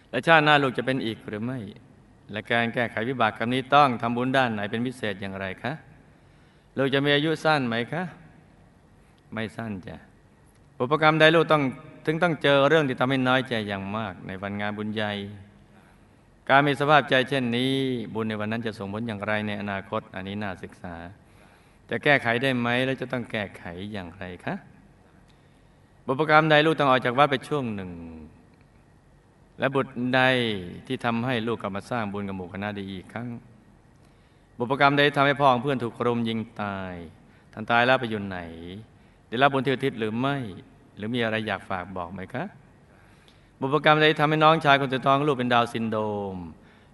และชาติหน้าลูกจะเป็นอีกหรือไม่ และการแก้ไขวิบากกรรมนี้ต้องทำบุญด้านไหนเป็นพิเศษอย่างไรคะลูกจะมีอายุสั้นไหมคะ ไม่สั้นจ้ะบุพกรรมใดลูกต้องถึงต้องเจอเรื่องที่ทำให้น้อยใจอย่างมาก ในวันงานบุญใหญ่การมีสภาพใจเช่นนี้ บุญในวันนั้นจะส่งผลอย่างไรในอนาคต อันนี้น่าศึกษา จะแก้ไขได้ไหมและจะต้องแก้ไขอย่างไรคะบุพกรรมใดลูกต้องออกจากวัดไปช่วงหนึ่ง และบุตรใดที่ทำให้ลูกกลับมาสร้างบุญกับหมู่คณะได้อีกครั้ง บุพกรรมใดทำให้พ่อของเพื่อนถูกกรมยิงตายท่านตายแล้วไปอยู่ไหน ได้รับบุญที่อุทิศหรือไม่ หรือมีอะไรอยากฝากบอกไหมคะบุพกรรมใดทำให้น้องชายคนสุดท้องลูกเป็นดาวซินโดม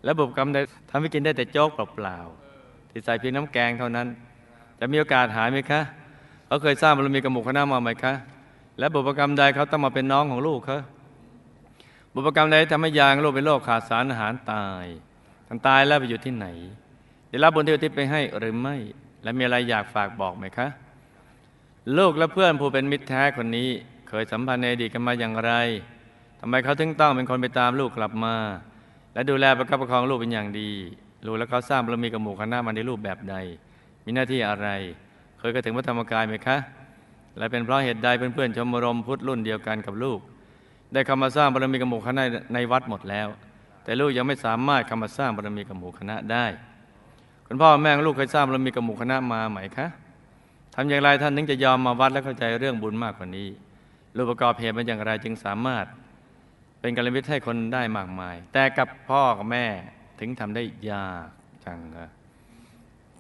และบุพกรรมใดทำให้กินได้แต่โจ๊กเปล่าๆที่ใส่เพียงน้ำแกงเท่านั้น จะมีโอกาสหายไหมคะเขาเคยสร้างบารมีกับหมู่คณะมาไหมคะ และบุพกรรมใดเขาต้องมาเป็นน้องของลูกคะบุพกรรมใดทำให้ยางลูกเป็นโรคขาดสารอาหารตายท่านตายแล้วไปอยู่ที่ไหน ได้รับบุญที่อุทิศไปให้หรือไม่ และมีอะไรอยากฝากบอกไหมคะ ลูกและเพื่อนผู้เป็นมิตรแท้คนนี้ เคยสัมพันธ์ในอดีตกันมาอย่างไรทำไมเขาถึงต้องเป็นคนไปตามลูกกลับมา และดูแลประคับประคองลูกเป็นอย่างดีลูกและเขาสร้างบารมีกับหมู่คณะมาในรูปแบบใด มีหน้าที่อะไร เคยกระถึงพระธรรมกายไหมคะ และเป็นเพราะเหตุใดเพื่อนๆชมรมพุทธรุ่นเดียวกันกับลูก ได้เข้ามาสร้างบารมีกับหมู่คณะในวัดหมดแล้ว แต่ลูกยังไม่สามารถเข้ามาสร้างบารมีกับหมู่คณะได้ คุณพ่อแม่ลูกเคยสร้างบารมีกับหมู่คณะมาไหมคะำอย่างไรท่านถึงจะยอมมาวัดและเข้าใจเรื่องบุญมากกว่านี้รูปประกอบเหตุเป็นอย่างไรจึงสามารถ เป็นกัลยาณมิตรให้คนได้มากมาย แต่กับพ่อกับแม่ถึงทำได้ยากจังอะ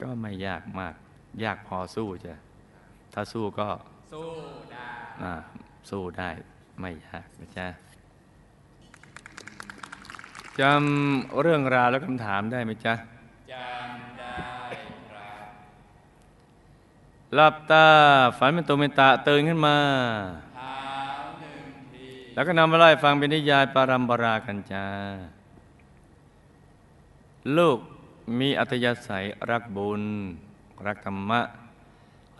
ก็ไม่ยากมาก ยากพอสู้จ้ะถ้าสู้ก็สู้ได้อ่าสู้ได้ไม่ยากนะจ๊ะจำเรื่องราวและคำถามได้ไหมจ๊ะ จำได้ครับ หลับตาฝันเป็นตัวเป็นตาตื่นขึ้นมา แล้วก็นำมาไล่ฟังเป็นนิยายปารัมปรากันจ้าลูกมีอัธยาศัยรักบุญ รักธรรมะ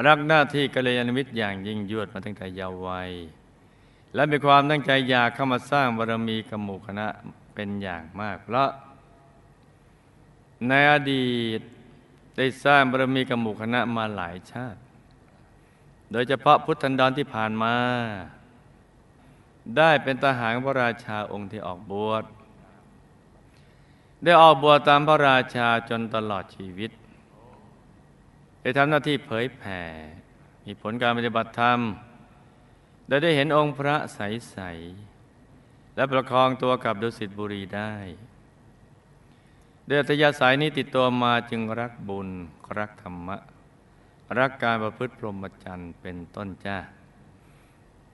รักหน้าที่กัลยาณมิตรอย่างยิ่งยวดมาตั้งแต่เยาว์วัย และมีความตั้งใจอยากเข้ามาสร้างบารมีกับหมู่คณะเป็นอย่างมาก เพราะในอดีต ได้สร้างบารมีกับหมู่คณะมาหลายชาติ โดยเฉพาะพุทธันดรที่ผ่านมา ได้เป็นทหารพระราชาองค์ที่ออกบวชได้ออกบวชตามพระราชาจนตลอดชีวิต ได้ทำหน้าที่เผยแผ่ มีผลการปฏิบัติธรรม ได้ได้เห็นองค์พระใส ๆ และประคองตัวกับดุสิตบุรีได้ เดือดยาสายนี้ติดตัวมาจึงรักบุญ รักธรรมะ รักการประพฤติพรหมจรรย์เป็นต้นจ้า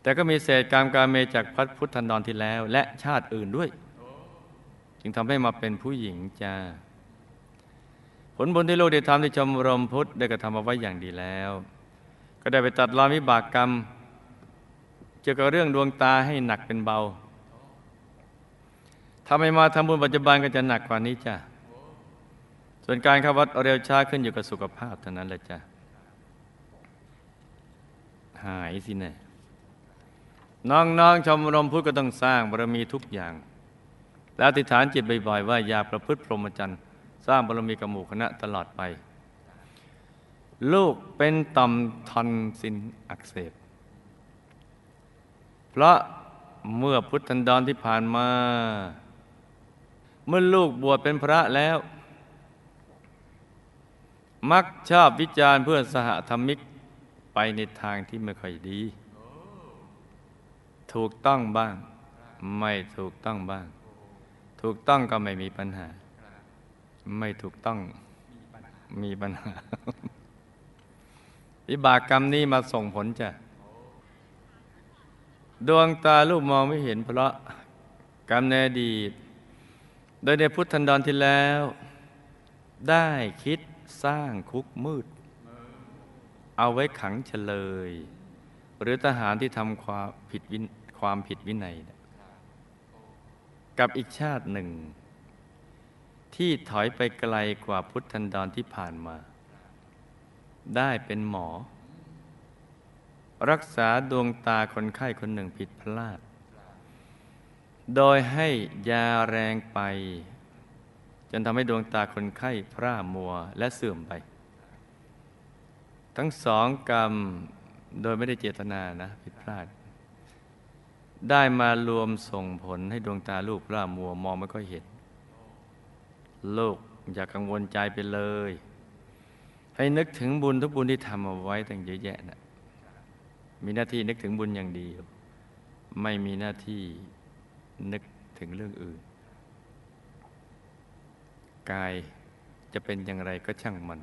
แต่ก็มีเศษกรรมการเมจากพัดพุทธันดรที่แล้ว และชาติอื่นด้วย จึงทำให้มาเป็นผู้หญิงจ้า ผลบุญที่ลูกได้ทำที่ชมรมพุทธได้กระทำเอาไว้อย่างดีแล้ว ก็ได้ไปตัดรอนวิบากกรรมเกี่ยวกับเรื่องดวงตาให้หนักเป็นเบาถ้าไม่มาทำบุญปัจจุบันก็จะหนักกว่านี้จ้ะ ส่วนการเข้าวัดเร็วช้าขึ้นอยู่กับสุขภาพเท่านั้นแหละจ้ะ หายสิแน่น้องๆชมรมพุทธก็ต้องสร้างบารมีทุกอย่าง แล้วอธิฐานจิตบ่อยๆว่าอย่าประพฤติพรหมจรรย์สร้างบารมีกับหมู่คณะตลอดไป ลูกเป็นต่อมทอนซินอักเสบ เพราะเมื่อพุทธันดรที่ผ่านมา เมื่อลูกบวชเป็นพระแล้ว มักชอบวิจารณ์เพื่อนสหธรรมิกไปในทางที่ไม่ค่อยดี ถูกต้องบ้าง ไม่ถูกต้องบ้าง ถูกต้องก็ไม่มีปัญหา ไม่ถูกต้องมีปัญหาวิบากกรรมนี้มาส่งผลจ้ะดวงตาลูกมองไม่เห็นเพราะกรรมในอดีต โดยในพุทธันดรที่แล้ว ได้คิด สร้างคุกมืด เอาไว้ขังเฉลย หรือทหารที่ทำความผิดวินความผิดวินัย กับอีกชาติหนึ่ง ที่ถอยไปไกลกว่าพุทธันดรที่ผ่านมา ได้เป็นหมอ รักษาดวงตาคนไข้คนหนึ่งผิดพลาด โดยให้ยาแรงไป นทำให้ดวงตาคนไข้พร่ามัวและเสื่อมไป ทั้งสองกรรมโดยไม่ได้เจตนานะผิดพลาด ได้มารวมส่งผลให้ดวงตาลูกพร่ามัวมองไม่ค่อยเห็น ลูกอย่ากังวลใจไปเลย ให้นึกถึงบุญทุกบุญที่ทำเอาไว้ตั้งเยอะแยะนะมีหน้าที่นึกถึงบุญอย่างเดียว ไม่มีหน้าที่นึกถึงเรื่องอื่น กายจะเป็นอย่างไรก็ช่างมัน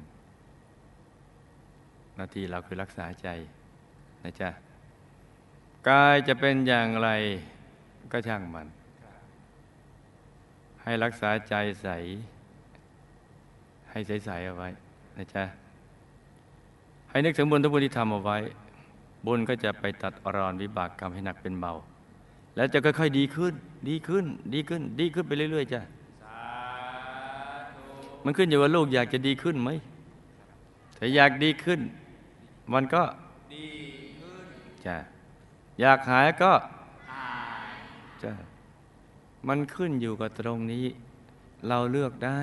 หน้าที่เราคือรักษาใจนะจ๊ะกายจะเป็นอย่างไรก็ช่างมัน ให้รักษาใจใส ให้ใสๆเอาไว้นะจ๊ะให้นึกถึงบุญทุกบุญที่ทำเอาไว้ บุญก็จะไปตัดอรอนวิบากกรรมให้หนักเป็นเบา แล้วจะค่อยๆดีขึ้น ดีขึ้น ดีขึ้น ดีขึ้นไปเรื่อยๆจ้ะ มันขึ้นอยู่ว่าลูกอยากจะดีขึ้นไหมถ้าอยากดีขึ้น มันก็ดีขึ้นจ้ะอยากหายก็หายจ้ะมันขึ้นอยู่กับตรงนี้ เราเลือกได้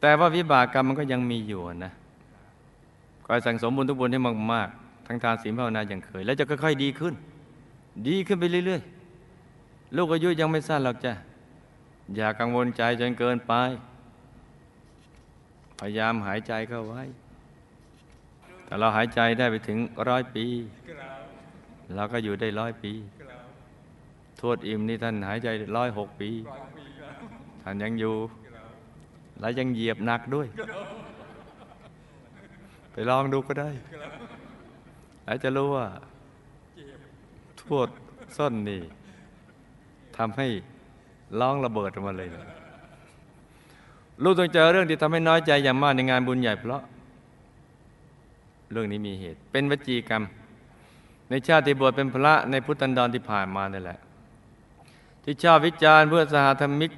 แต่ว่าวิบากกรรมมันก็ยังมีอยู่นะคอยสั่งสมบุญทุกบุญให้มากๆทั้งทานศีลภาวนาอย่างเคย แล้วจะค่อยๆดีขึ้น ดีขึ้นไปเรื่อย ๆ ลูกอายุยังไม่สั้นหรอกจ้ะ อย่ากังวลใจจนเกินไป พยายามหายใจเข้าไว้ แต่เราหายใจได้ไปถึงร้อยปีเราก็อยู่ได้ร้อยปีทวดอิ่มนี่ท่านหายใจร้อยหกปี ท่านยังอยู่ และยังเหยียบหนักด้วย ไปลองดูก็ได้ แล้วจะรู้ว่า ทวดส้นนี่ทำให้ ร้องระเบิดออกมาเลย ลูกต้องเจอเรื่องที่ทำให้น้อยใจอย่างมากในงานบุญใหญ่เพราะ เรื่องนี้มีเหตุ เป็นวจีกรรม ในชาติที่บวชเป็นพระในพุทธันดรที่ผ่านมานี่แหละ ที่ชอบวิจารณ์เพื่อสหธรรมิก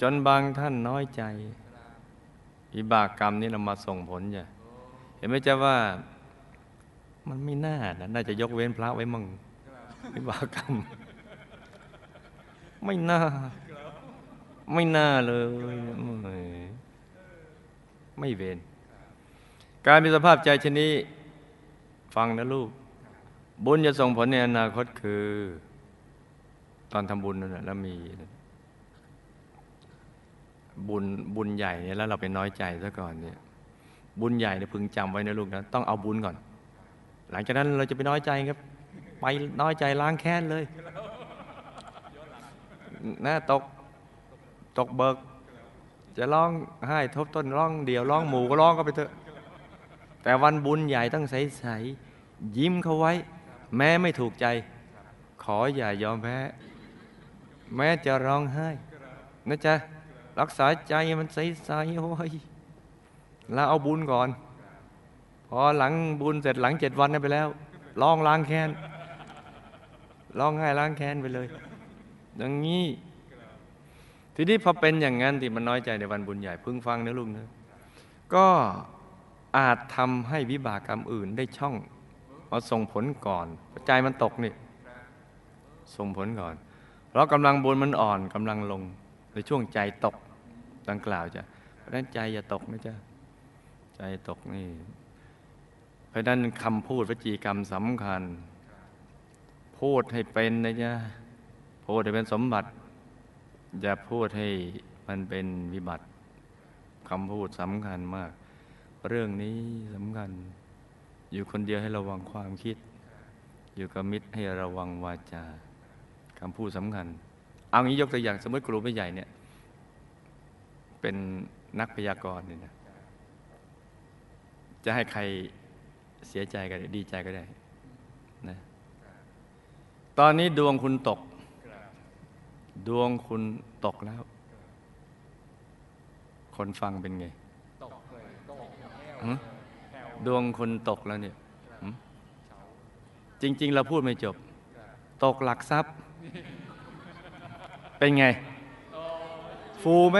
จนบางท่านน้อยใจวิบากกรรมนี้เรามาส่งผลจ้ะเห็นไหมจ๊ะว่ามันไม่น่านะน่าจะยกเว้นพระไว้มั่งวิบากกรรม ไม่น่า ไม่น่าเลย ไม่เว้นการมีสภาพใจชนนี้ ฟังนะลูก บุญจะส่งผลในอนาคตคือ ตอนทำบุญนั่นแหละแล้วมี บุญบุญใหญ่เนี่ยแล้วเราไปน้อยใจซะก่อนเนี่ย บุญใหญ่เนี่ยพึงจำไว้นะลูกนะต้องเอาบุญก่อน หลังจากนั้นเราจะไปน้อยใจครับ ไปน้อยใจล้างแค้นเลยนะตก ตกเบิก จะร้องไห้ทบต้นร้องเดียวร้องหมูก็ร้องก็ไปเถอะ แต่วันบุญใหญ่ต้องใสๆยิ้มเขาไว้ แม้ไม่ถูกใจ ขออย่ายอมแพ้ แม้จะร้องไห้นะจ๊ะรักษาใจมันใสๆโอ้ยแล้วเอาบุญก่อน พอหลังบุญเสร็จหลังเจ็ดวันนั้นไปแล้วร้องล้างแค้นร้องไห้ล้างแค้นไปเลย อย่างนี้ ทีนี้พอเป็นอย่างนั้นที่มันน้อยใจในวันบุญใหญ่พึ่งฟังนะลุงนะก็อาจทำให้วิบากกรรมอื่นได้ช่องมาส่งผลก่อนใจมันตกนี่ส่งผลก่อน เพราะกำลังบุญมันอ่อนกำลังลงในช่วงใจตกดังกล่าวจ้ะเพราะนั้นใจอย่าตกนะจ๊ะใจตกนี่ เพราะนั้นคำพูดวจีกรรมสำคัญ พูดให้เป็นนะจ๊ะพูดให้เป็นสมบัติ อย่าพูดให้มันเป็นวิบัติคำพูดสำคัญมาก เรื่องนี้สำคัญ อยู่คนเดียวให้ระวังความคิด อยู่กับมิตรให้ระวังวาจาคำพูดสำคัญ เอางี้ยกตัวอย่างสมมติครูไม่ใหญ่เนี่ย เป็นนักพยากรณ์เนี่ยนะจะให้ใครเสียใจก็ได้ดีใจก็ได้นะตอนนี้ดวงคุณตก ดวงคุณ ตกแล้ว คนฟังเป็นไงตกเลยตกแห้วหึแห้วดวงคุณตกแล้วเนี่ยหึจริง ๆ เราพูดไม่จบ ตกหลักทรัพย์ เป็นไง ฟูไหม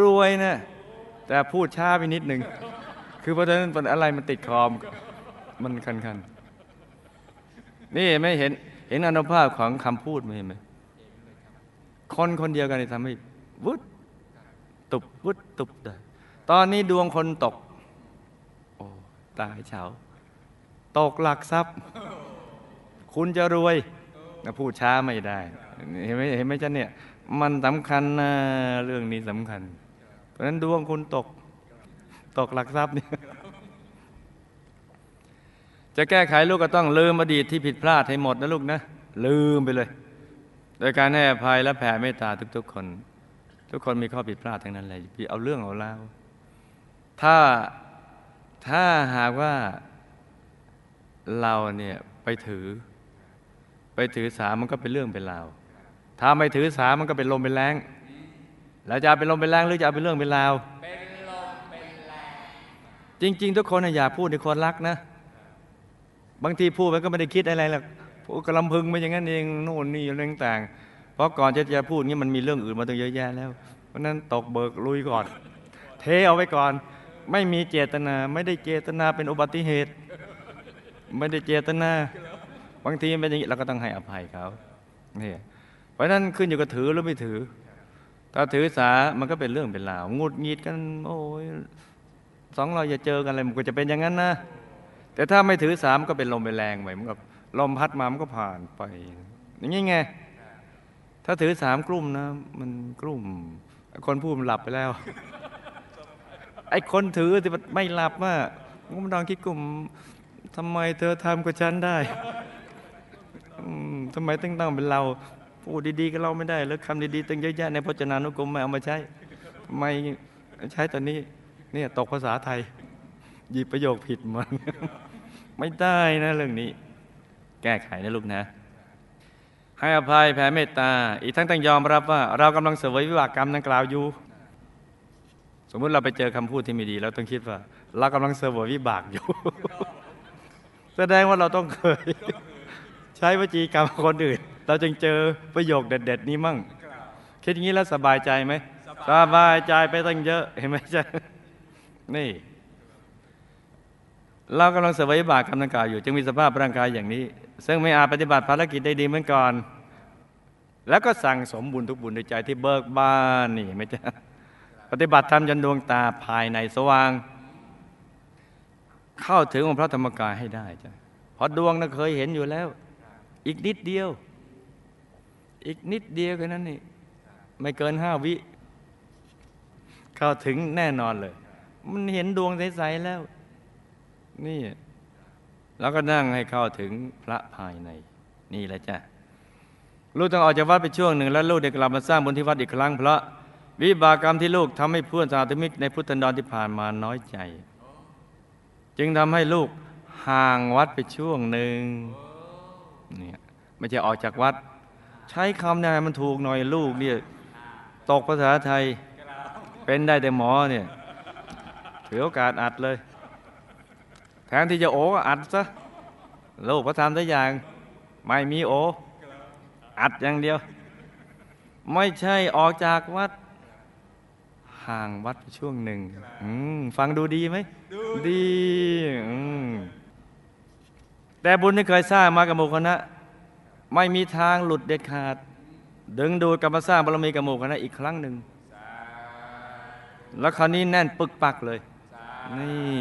รวยนะ แต่พูดช้าไปนิดหนึ่ง คือเพราะฉะนั้นมันอะไรมันติดคอม มันคันๆ นี่ไม่เห็นเห็นอนุภาพของคำพูดไหมเห็นไหม คนคนเดียวกันทำให้วุดตุบวุดตุบได้ตอนนี้ดวงคนตก โอ้ตายเฉาตกหลักทรัพย์ คุณจะรวยนะพูดช้าไม่ได้ เห็นไหมเห็นไหมจ๊ะเนี่ย มันสำคัญนะเรื่องนี้สำคัญ เพราะฉะนั้นดวงคุณตก ตกหลักทรัพย์เนี่ยจะแก้ไขลูกก็ต้องลืมอดีตที่ผิดพลาดให้หมดนะลูกนะ ลืมไปเลย โดยการให้อภัยและแผ่เมตตาทุกๆคน ทุกคนมีข้อผิดพลาดทั้งนั้นเลยพี่เอาเรื่องเอาเล่าวถ้าถ้าหากว่าเราเนี่ยไปถือ ไปถือสามันก็เป็นเรื่องเป็นราวถ้าไม่ถือสามันก็เป็นลมเป็นแรงแล้วจะเอาเป็นลมเป็นแรงหรือจะเป็นเรื่องเป็นราวเป็นลมเป็นแรงจริง ๆ ทุกคนอย่าพูดในคนรักนะ บางทีพูดมันก็ไม่ได้คิดอะไรหรอก พูดกระลำพึงไปอย่างนั้นเองโน่นนี่เรื่องต่างเพราะก่อนจะจะพูดงี้มันมีเรื่องอื่นมาตั้งเยอะแยะแล้วเพราะนั้นตกเบิกลุยก่อน เทเอาไว้ก่อน ไม่มีเจตนา ไม่ได้เจตนาเป็นอุบัติเหตุ ไม่ได้เจตนา บางทีเป็นอย่างนี้เราก็ต้องให้อภัยเขาเนี่ยเพราะฉะนั้นขึ้นอยู่กับถือหรือไม่ถือ ถ้าถือสามันก็เป็นเรื่องเป็นราวงุดหงิดกันโอ้ยสองเราอย่าเจอกันเลยมันก็จะเป็นอย่างนั้นนะแต่ถ้าไม่ถือสามก็เป็นลมเป็นแรงไปมันก็ ลมพัดมามันก็ผ่านไป อย่างนี้ไง ถ้าถือสามกลุ่มนะ มันกลุ่ม คนพูดมันหลับไปแล้ว ไอ้คนถือที่มันไม่หลับว่ามันลองคิดกลุ่มทำไมเธอทำกับฉันได้ทำไมต้องต้องเป็นเราพูดดีๆกับเราไม่ได้แล้วคำดีๆตั้งเยอะแยะในพจนานุกรมไม่เอามาใช้ไม่ใช้ตอนนี้เนี่ยตกภาษาไทยหยิบประโยคผิดมาไม่ได้นะเรื่องนี้ ก้ไขนะลูกนะ ให้อภัยแผ่เมตตา อีกทั้งต้องยอมรับว่า เรากำลังเสวยวิบากกรรมดังกล่าวอยู่ สมมุติเราไปเจอคำพูดที่ไม่ดีเราต้องคิดว่า เรากำลังเสวยวิบากอยู่ แสดงว่าเราต้องเคย ใช้วจีกรรมคนอื่น เราจึงเจอประโยคเด็ด ๆ นี้มั่งคิดอย่างนี้แล้วสบายใจไหมสบายใจไปตั้งเยอะเห็นไหมจ๊ะนี่ เรากำลังเสวยบาปกรรมดังกล่าวอยู่ จึงมีสภาพร่างกายอย่างนี้ ซึ่งไม่อาจปฏิบัติภารกิจได้ดีเหมือนก่อน แล้วก็สั่งสมบุญทุกบุญในใจที่เบิกบานนี่ไหมจ๊ะปฏิบัติธรรมจนดวงตาภายในสว่าง เข้าถึงองค์พระธรรมกายให้ได้จ้ะเพราะดวงน่ะเคยเห็นอยู่แล้ว อีกนิดเดียว อีกนิดเดียวแค่นั้นนี่ไม่เกินห้าวิ เข้าถึงแน่นอนเลย มันเห็นดวงใส ๆ แล้ว นี่ แล้วก็นั่งให้เข้าถึงพระภายใน นี่แหละจ้ะลูกต้องออกจากวัดไปช่วงหนึ่ง แล้วลูกเด็กกลับมาสร้างบุญที่วัดอีกครั้งเพราะวิบากกรรมที่ลูกทำให้เพื่อนสาธมิกในพุทธันดรที่ผ่านมาน้อยใจ จึงทำให้ลูกห่างวัดไปช่วงหนึ่งเนี่ยไม่ใช่ออกจากวัด ใช้คำนายมันถูกหน่อยลูกเนี่ยตกภาษาไทยเป็นได้แต่หมอเนี่ยถือโอกาสอัดเลย แทนที่จะโอก็อัดซะลูกพระธรรมทุกอย่าง ไม่มีโอ อัดอย่างเดียว ไม่ใช่ออกจากวัด ห่างวัดไปช่วงหนึ่งอืมฟังดูดีไหม ดีอืมแต่บุญที่เคยสร้างมากับหมู่คณะ ไม่มีทางหลุดเด็ดขาด ดึงดูดกลับมาสร้างบารมีกับหมู่คณะอีกครั้งหนึ่งแล้วคราวนี้แน่นปึกปักเลย นี่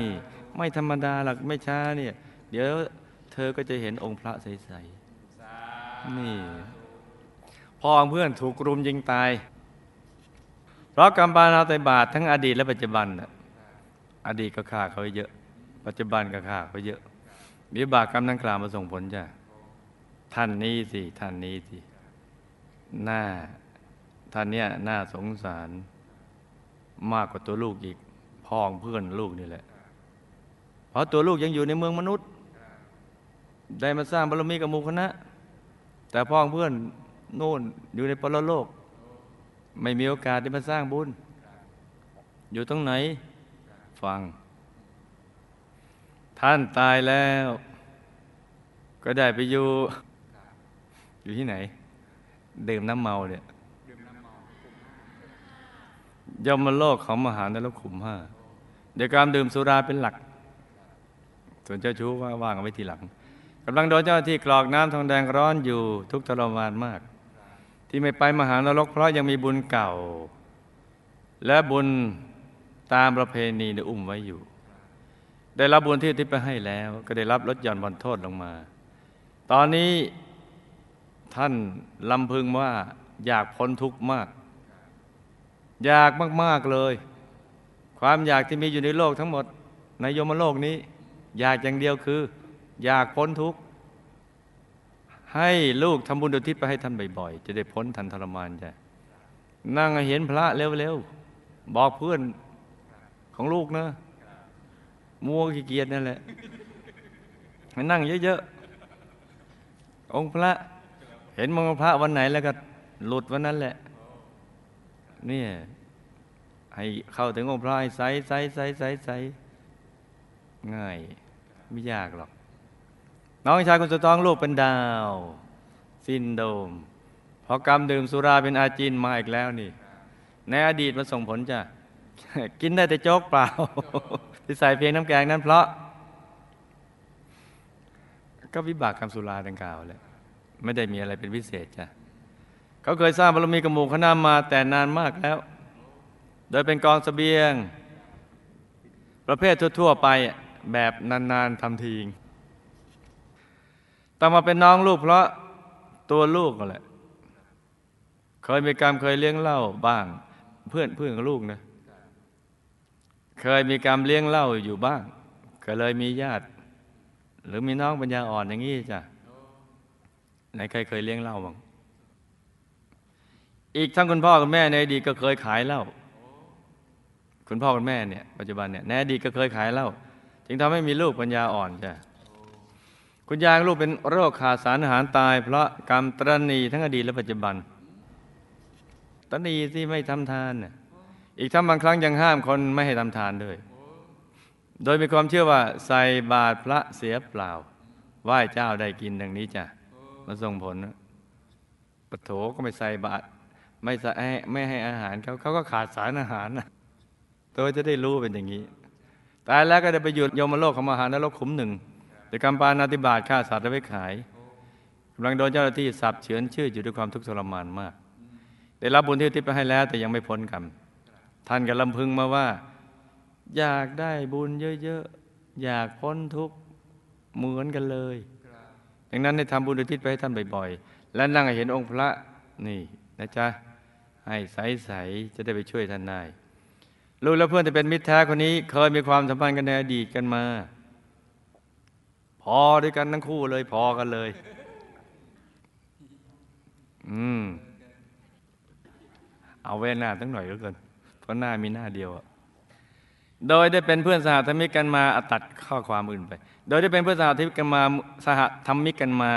ไม่ธรรมดาหรอกไม่ช้าเนี่ย เดี๋ยวเธอก็จะเห็นองค์พระใสๆนี่พ่อของเพื่อนถูกรุมยิงตาย เพราะกรรมปานาตบาตทั้งอดีตและปัจจุบันน่ะอดีตก็ฆ่าเขาเยอะ ปัจจุบันก็ฆ่าเขาเยอะวิบากกรรมดังกล่าวมาส่งผลจ้ะท่านนี้สิท่านนี้สิหน้าท่านเนี้ยน่าสงสารมากกว่าตัวลูกอีกพ่องเพื่อนลูกนี่แหละ ราะตัวลูกยังอยู่ในเมืองมนุษย์ ได้มาสร้างบารมีกับมูคณะ แต่พ่อของเพื่อนโน่นอยู่ในปรโลก ไม่มีโอกาสได้มาสร้างบุญ อยู่ตรงไหน ฟัง ท่านตายแล้ว ก็ได้ไปอยู่ อยู่ที่ไหน ดื่มน้ำเมาเนี่ยยมโลกของมหานรกขุมห้าเดี๋ยวการดื่มสุราเป็นหลัก ส่วนเจ้าชู้ว่าว่างเอาไว้ทีหลังกำลังโดนเจ้าที่กรอกน้ำทองแดงร้อนอยู่ทุกข์ทรมานมาก ที่ไม่ไปมหานรกเพราะยังมีบุญเก่า และบุญตามประเพณีได้อุ้มไว้อยู่ ได้รับบุญที่ทิศไปให้แล้ว ก็ได้รับลดหย่อนบรรโทษลงมา ตอนนี้ท่านลำพึงว่าอยากพ้นทุกข์มาก อยากมาก ๆ เลย ความอยากที่มีอยู่ในโลกทั้งหมด ในโยมโลกนี้ อยากอย่างเดียวคือ อยากพ้นทุกข์ ให้ลูกทำบุญอุทิศไปให้ท่านบ่อยๆ จะได้พ้นทันทรมานจ้ะนั่งเห็นพระเร็วๆ บอกเพื่อนของลูกนะมัวขี้เกียจนั่นแหละให้นั่งเยอะๆ องค์พระ เห็นมองพระวันไหนแล้วก็หลุดวันนั้นแหละ เนี่ยให้เข้าถึงองค์พระให้ใสใสใสใสใสง่าย ไม่ยากหรอก น้องชายคนสุดท้องลูกเป็นดาวซินโดมพอกรรมดื่มสุราเป็นอาจินมาอีกแล้วนี่ ในอดีตมันส่งผลจ้ะ กินได้แต่โจ๊กเปล่า ที่ใส่เพียงน้ำแกงนั้นเพราะ ก็วิบากกรรมสุราดังกล่าวแหละไม่ได้มีอะไรเป็นพิเศษจ้ะเขาเคยสร้างบารมีกับหมู่คณะมาแต่นานมากแล้ว โดยเป็นกองสเสบียง ประเภททั่ว ๆ ไป แบบนานๆทำทีงต่อมาเป็นน้องลูกเพราะตัวลูกก็แหละ เคยมีกรรมเคยเลี้ยงเหล้าบ้าง เพื่อนเพื่อนของลูกนะ เคยมีกรรมเลี้ยงเหล้าอยู่บ้าง ก็เลยมีญาติ หรือมีน้องปัญญาอ่อนอย่างนี้จ้ะไหนใครเคยเลี้ยงเหล้าบ้างอีกทั้งคุณพ่อคุณแม่ในอดีตก็เคยขายเหล้าคุณพ่อคุณแม่เนี่ยปัจจุบันเนี่ยในอดีตก็เคยขายเหล้า จึงทำให้มีลูกปัญญาอ่อนจ้ะคุณยายลูกเป็นโรคขาดสารอาหารตาย เพราะกรรมตรณีทั้งอดีตและปัจจุบัน ตรณีที่ไม่ทำทานอีกทั้งบางครั้งยังห้ามคนไม่ให้ทำทานด้วย โดยมีความเชื่อว่าใส่บาตรพระเสียเปล่าไหว้เจ้าได้กินดังนี้จ้ะมาส่งผลปะโถก็ไม่ใส่บาตรไม่ใส่ไม่ให้อาหารเขาเขาก็ขาดสารอาหารนะตัวจะได้รู้เป็นอย่างนี้ ตายแล้วก็ได้ไปอยู่ยมโลกของมหานรกขุมหนึ่งแต่กรรมปานาติบาตฆ่าสัตว์และไปขายกำลังโดนเจ้าหน้าที่สับเฉือนชื่ออยู่ด้วยความทุกข์ทรมานมาก ได้รับบุญที่อุทิศไปให้แล้ว แต่ยังไม่พ้นกรรมท่านก็ลำพึงมาว่า อยากได้บุญเยอะๆอยากพ้นทุกข์เหมือนกันเลยดังนั้นได้ทำบุญอุทิศไปให้ท่านบ่อยๆ และนั่งเห็นองค์พระนี่นะจ๊ะให้ใสๆจะได้ไปช่วยท่านได้ ลูกและเพื่อนที่เป็นมิตรแท้คนนี้ เคยมีความสัมพันธ์กันในอดีตกันมา พอด้วยกันทั้งคู่เลยพอกันเลย อืม เอาไว้หน้าตั้งหน่อยแล้วกันเพราะหน้ามีหน้าเดียวอะโดยได้เป็นเพื่อนสหธรรมิกกันมาอตัดข้อความอื่นไป โดยได้เป็นเพื่อนสหธรรมิกกันมาสหธรรมิกกันมา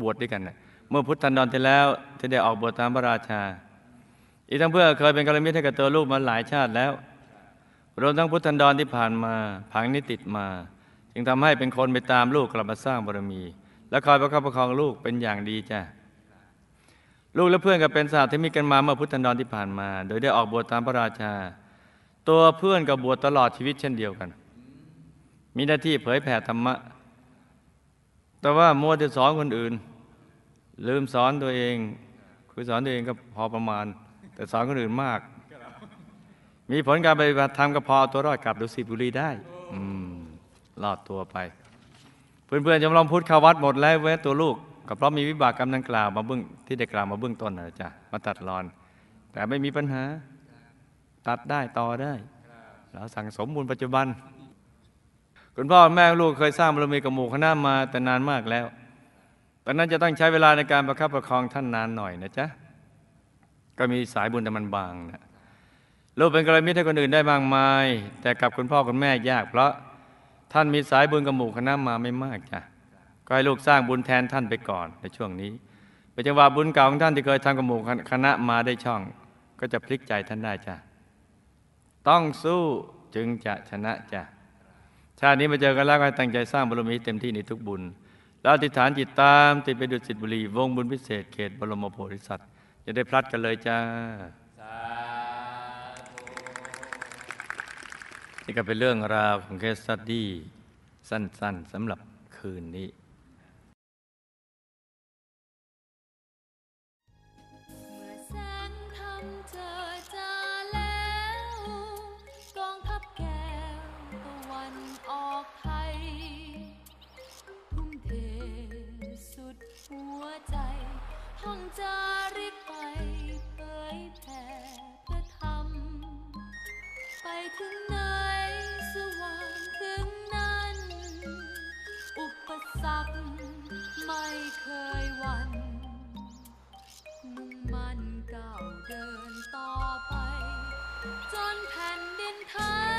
บวชด้วยกันน่ะเมื่อพุทธันดรที่แล้วที่ได้ออกบวชตามพระราชา อีกทั้งเพื่อเคยเป็นกัลยาณมิตรให้กับตัวลูกมาหลายชาติแล้ว รวมทั้งพุทธันดรที่ผ่านมาผังนิติดมา จึงทำให้เป็นคนไปตามลูกกลับมาสร้างบารมี และคอยประคับประคองลูกเป็นอย่างดีจ้ะลูกและเพื่อนก็เป็นสหที่มีกันมาเมื่อพุทธันดรที่ผ่านมา โดยได้ออกบวชตามพระราชา ตัวเพื่อนกับบวชตลอดชีวิตเช่นเดียวกัน มีหน้าที่เผยแผ่ธรรมะ แต่ว่ามัวจะสอนคนอื่น ลืมสอนตัวเองคือสอนตัวเองก็พอประมาณ แต่สอนคนอื่นมาก มีผลการปฏิบัติธรรมก็พอเอาตัวรอดกลับดุสิตบุรีได้รอดตัวไป เพื่อนๆจำลองพุทธเข้าวัดหมดแล้วเว้ตัวลูกก็เพราะมีวิบากกรรมดังกล่าวมาเบื้องที่ได้กล่าวมาเบื้องต้นนะจ๊ะมาตัดรอน แต่ไม่มีปัญหาตัดได้ต่อได้เราสั่งสมบุญปัจจุบัน คุณพ่อแม่ลูกเคยสร้างบารมีกับหมู่คณะมาแต่นานมากแล้วตอนนั้นจะต้องใช้เวลาในการประคับประคองท่านนานหน่อยนะจ๊ะ ก็มีสายบุญแต่มันบางนะลูกเป็นกรมิตรให้คนอื่นได้มากมาย แต่กับคุณพ่อคุณแม่ยาก เพราะท่านมีสายบุญกับหมู่คณะมาไม่มากจ้ะก็ให้ลูกสร้างบุญแทนท่านไปก่อนในช่วงนี้เป็นจังหวะบุญเก่าของท่านที่เคยทำกับหมู่คณะมาได้ช่อง ก็จะพลิกใจท่านได้จ้ะต้องสู้จึงจะชนะจ้ะชาตินี้มาเจอกันแล้วก็ตั้งใจสร้างบารมีเต็มที่ในทุกบุญ แล้วอธิษฐานจิตตามติดไปดุจสิทธิบุรี วงบุญพิเศษเขตบรมโพธิสัตว์ จะได้พลัดกันเลยจ้านี่ก็เป็นเรื่องราวของเคสตัดี้สั้นๆสำหรับคืนนี้ ถึงไหนสว่างถึงนั้น อุปสรรคไม่เคยหวันมุ่งมั่นก้าวเดินต่อไป จนแผ่นดินไทย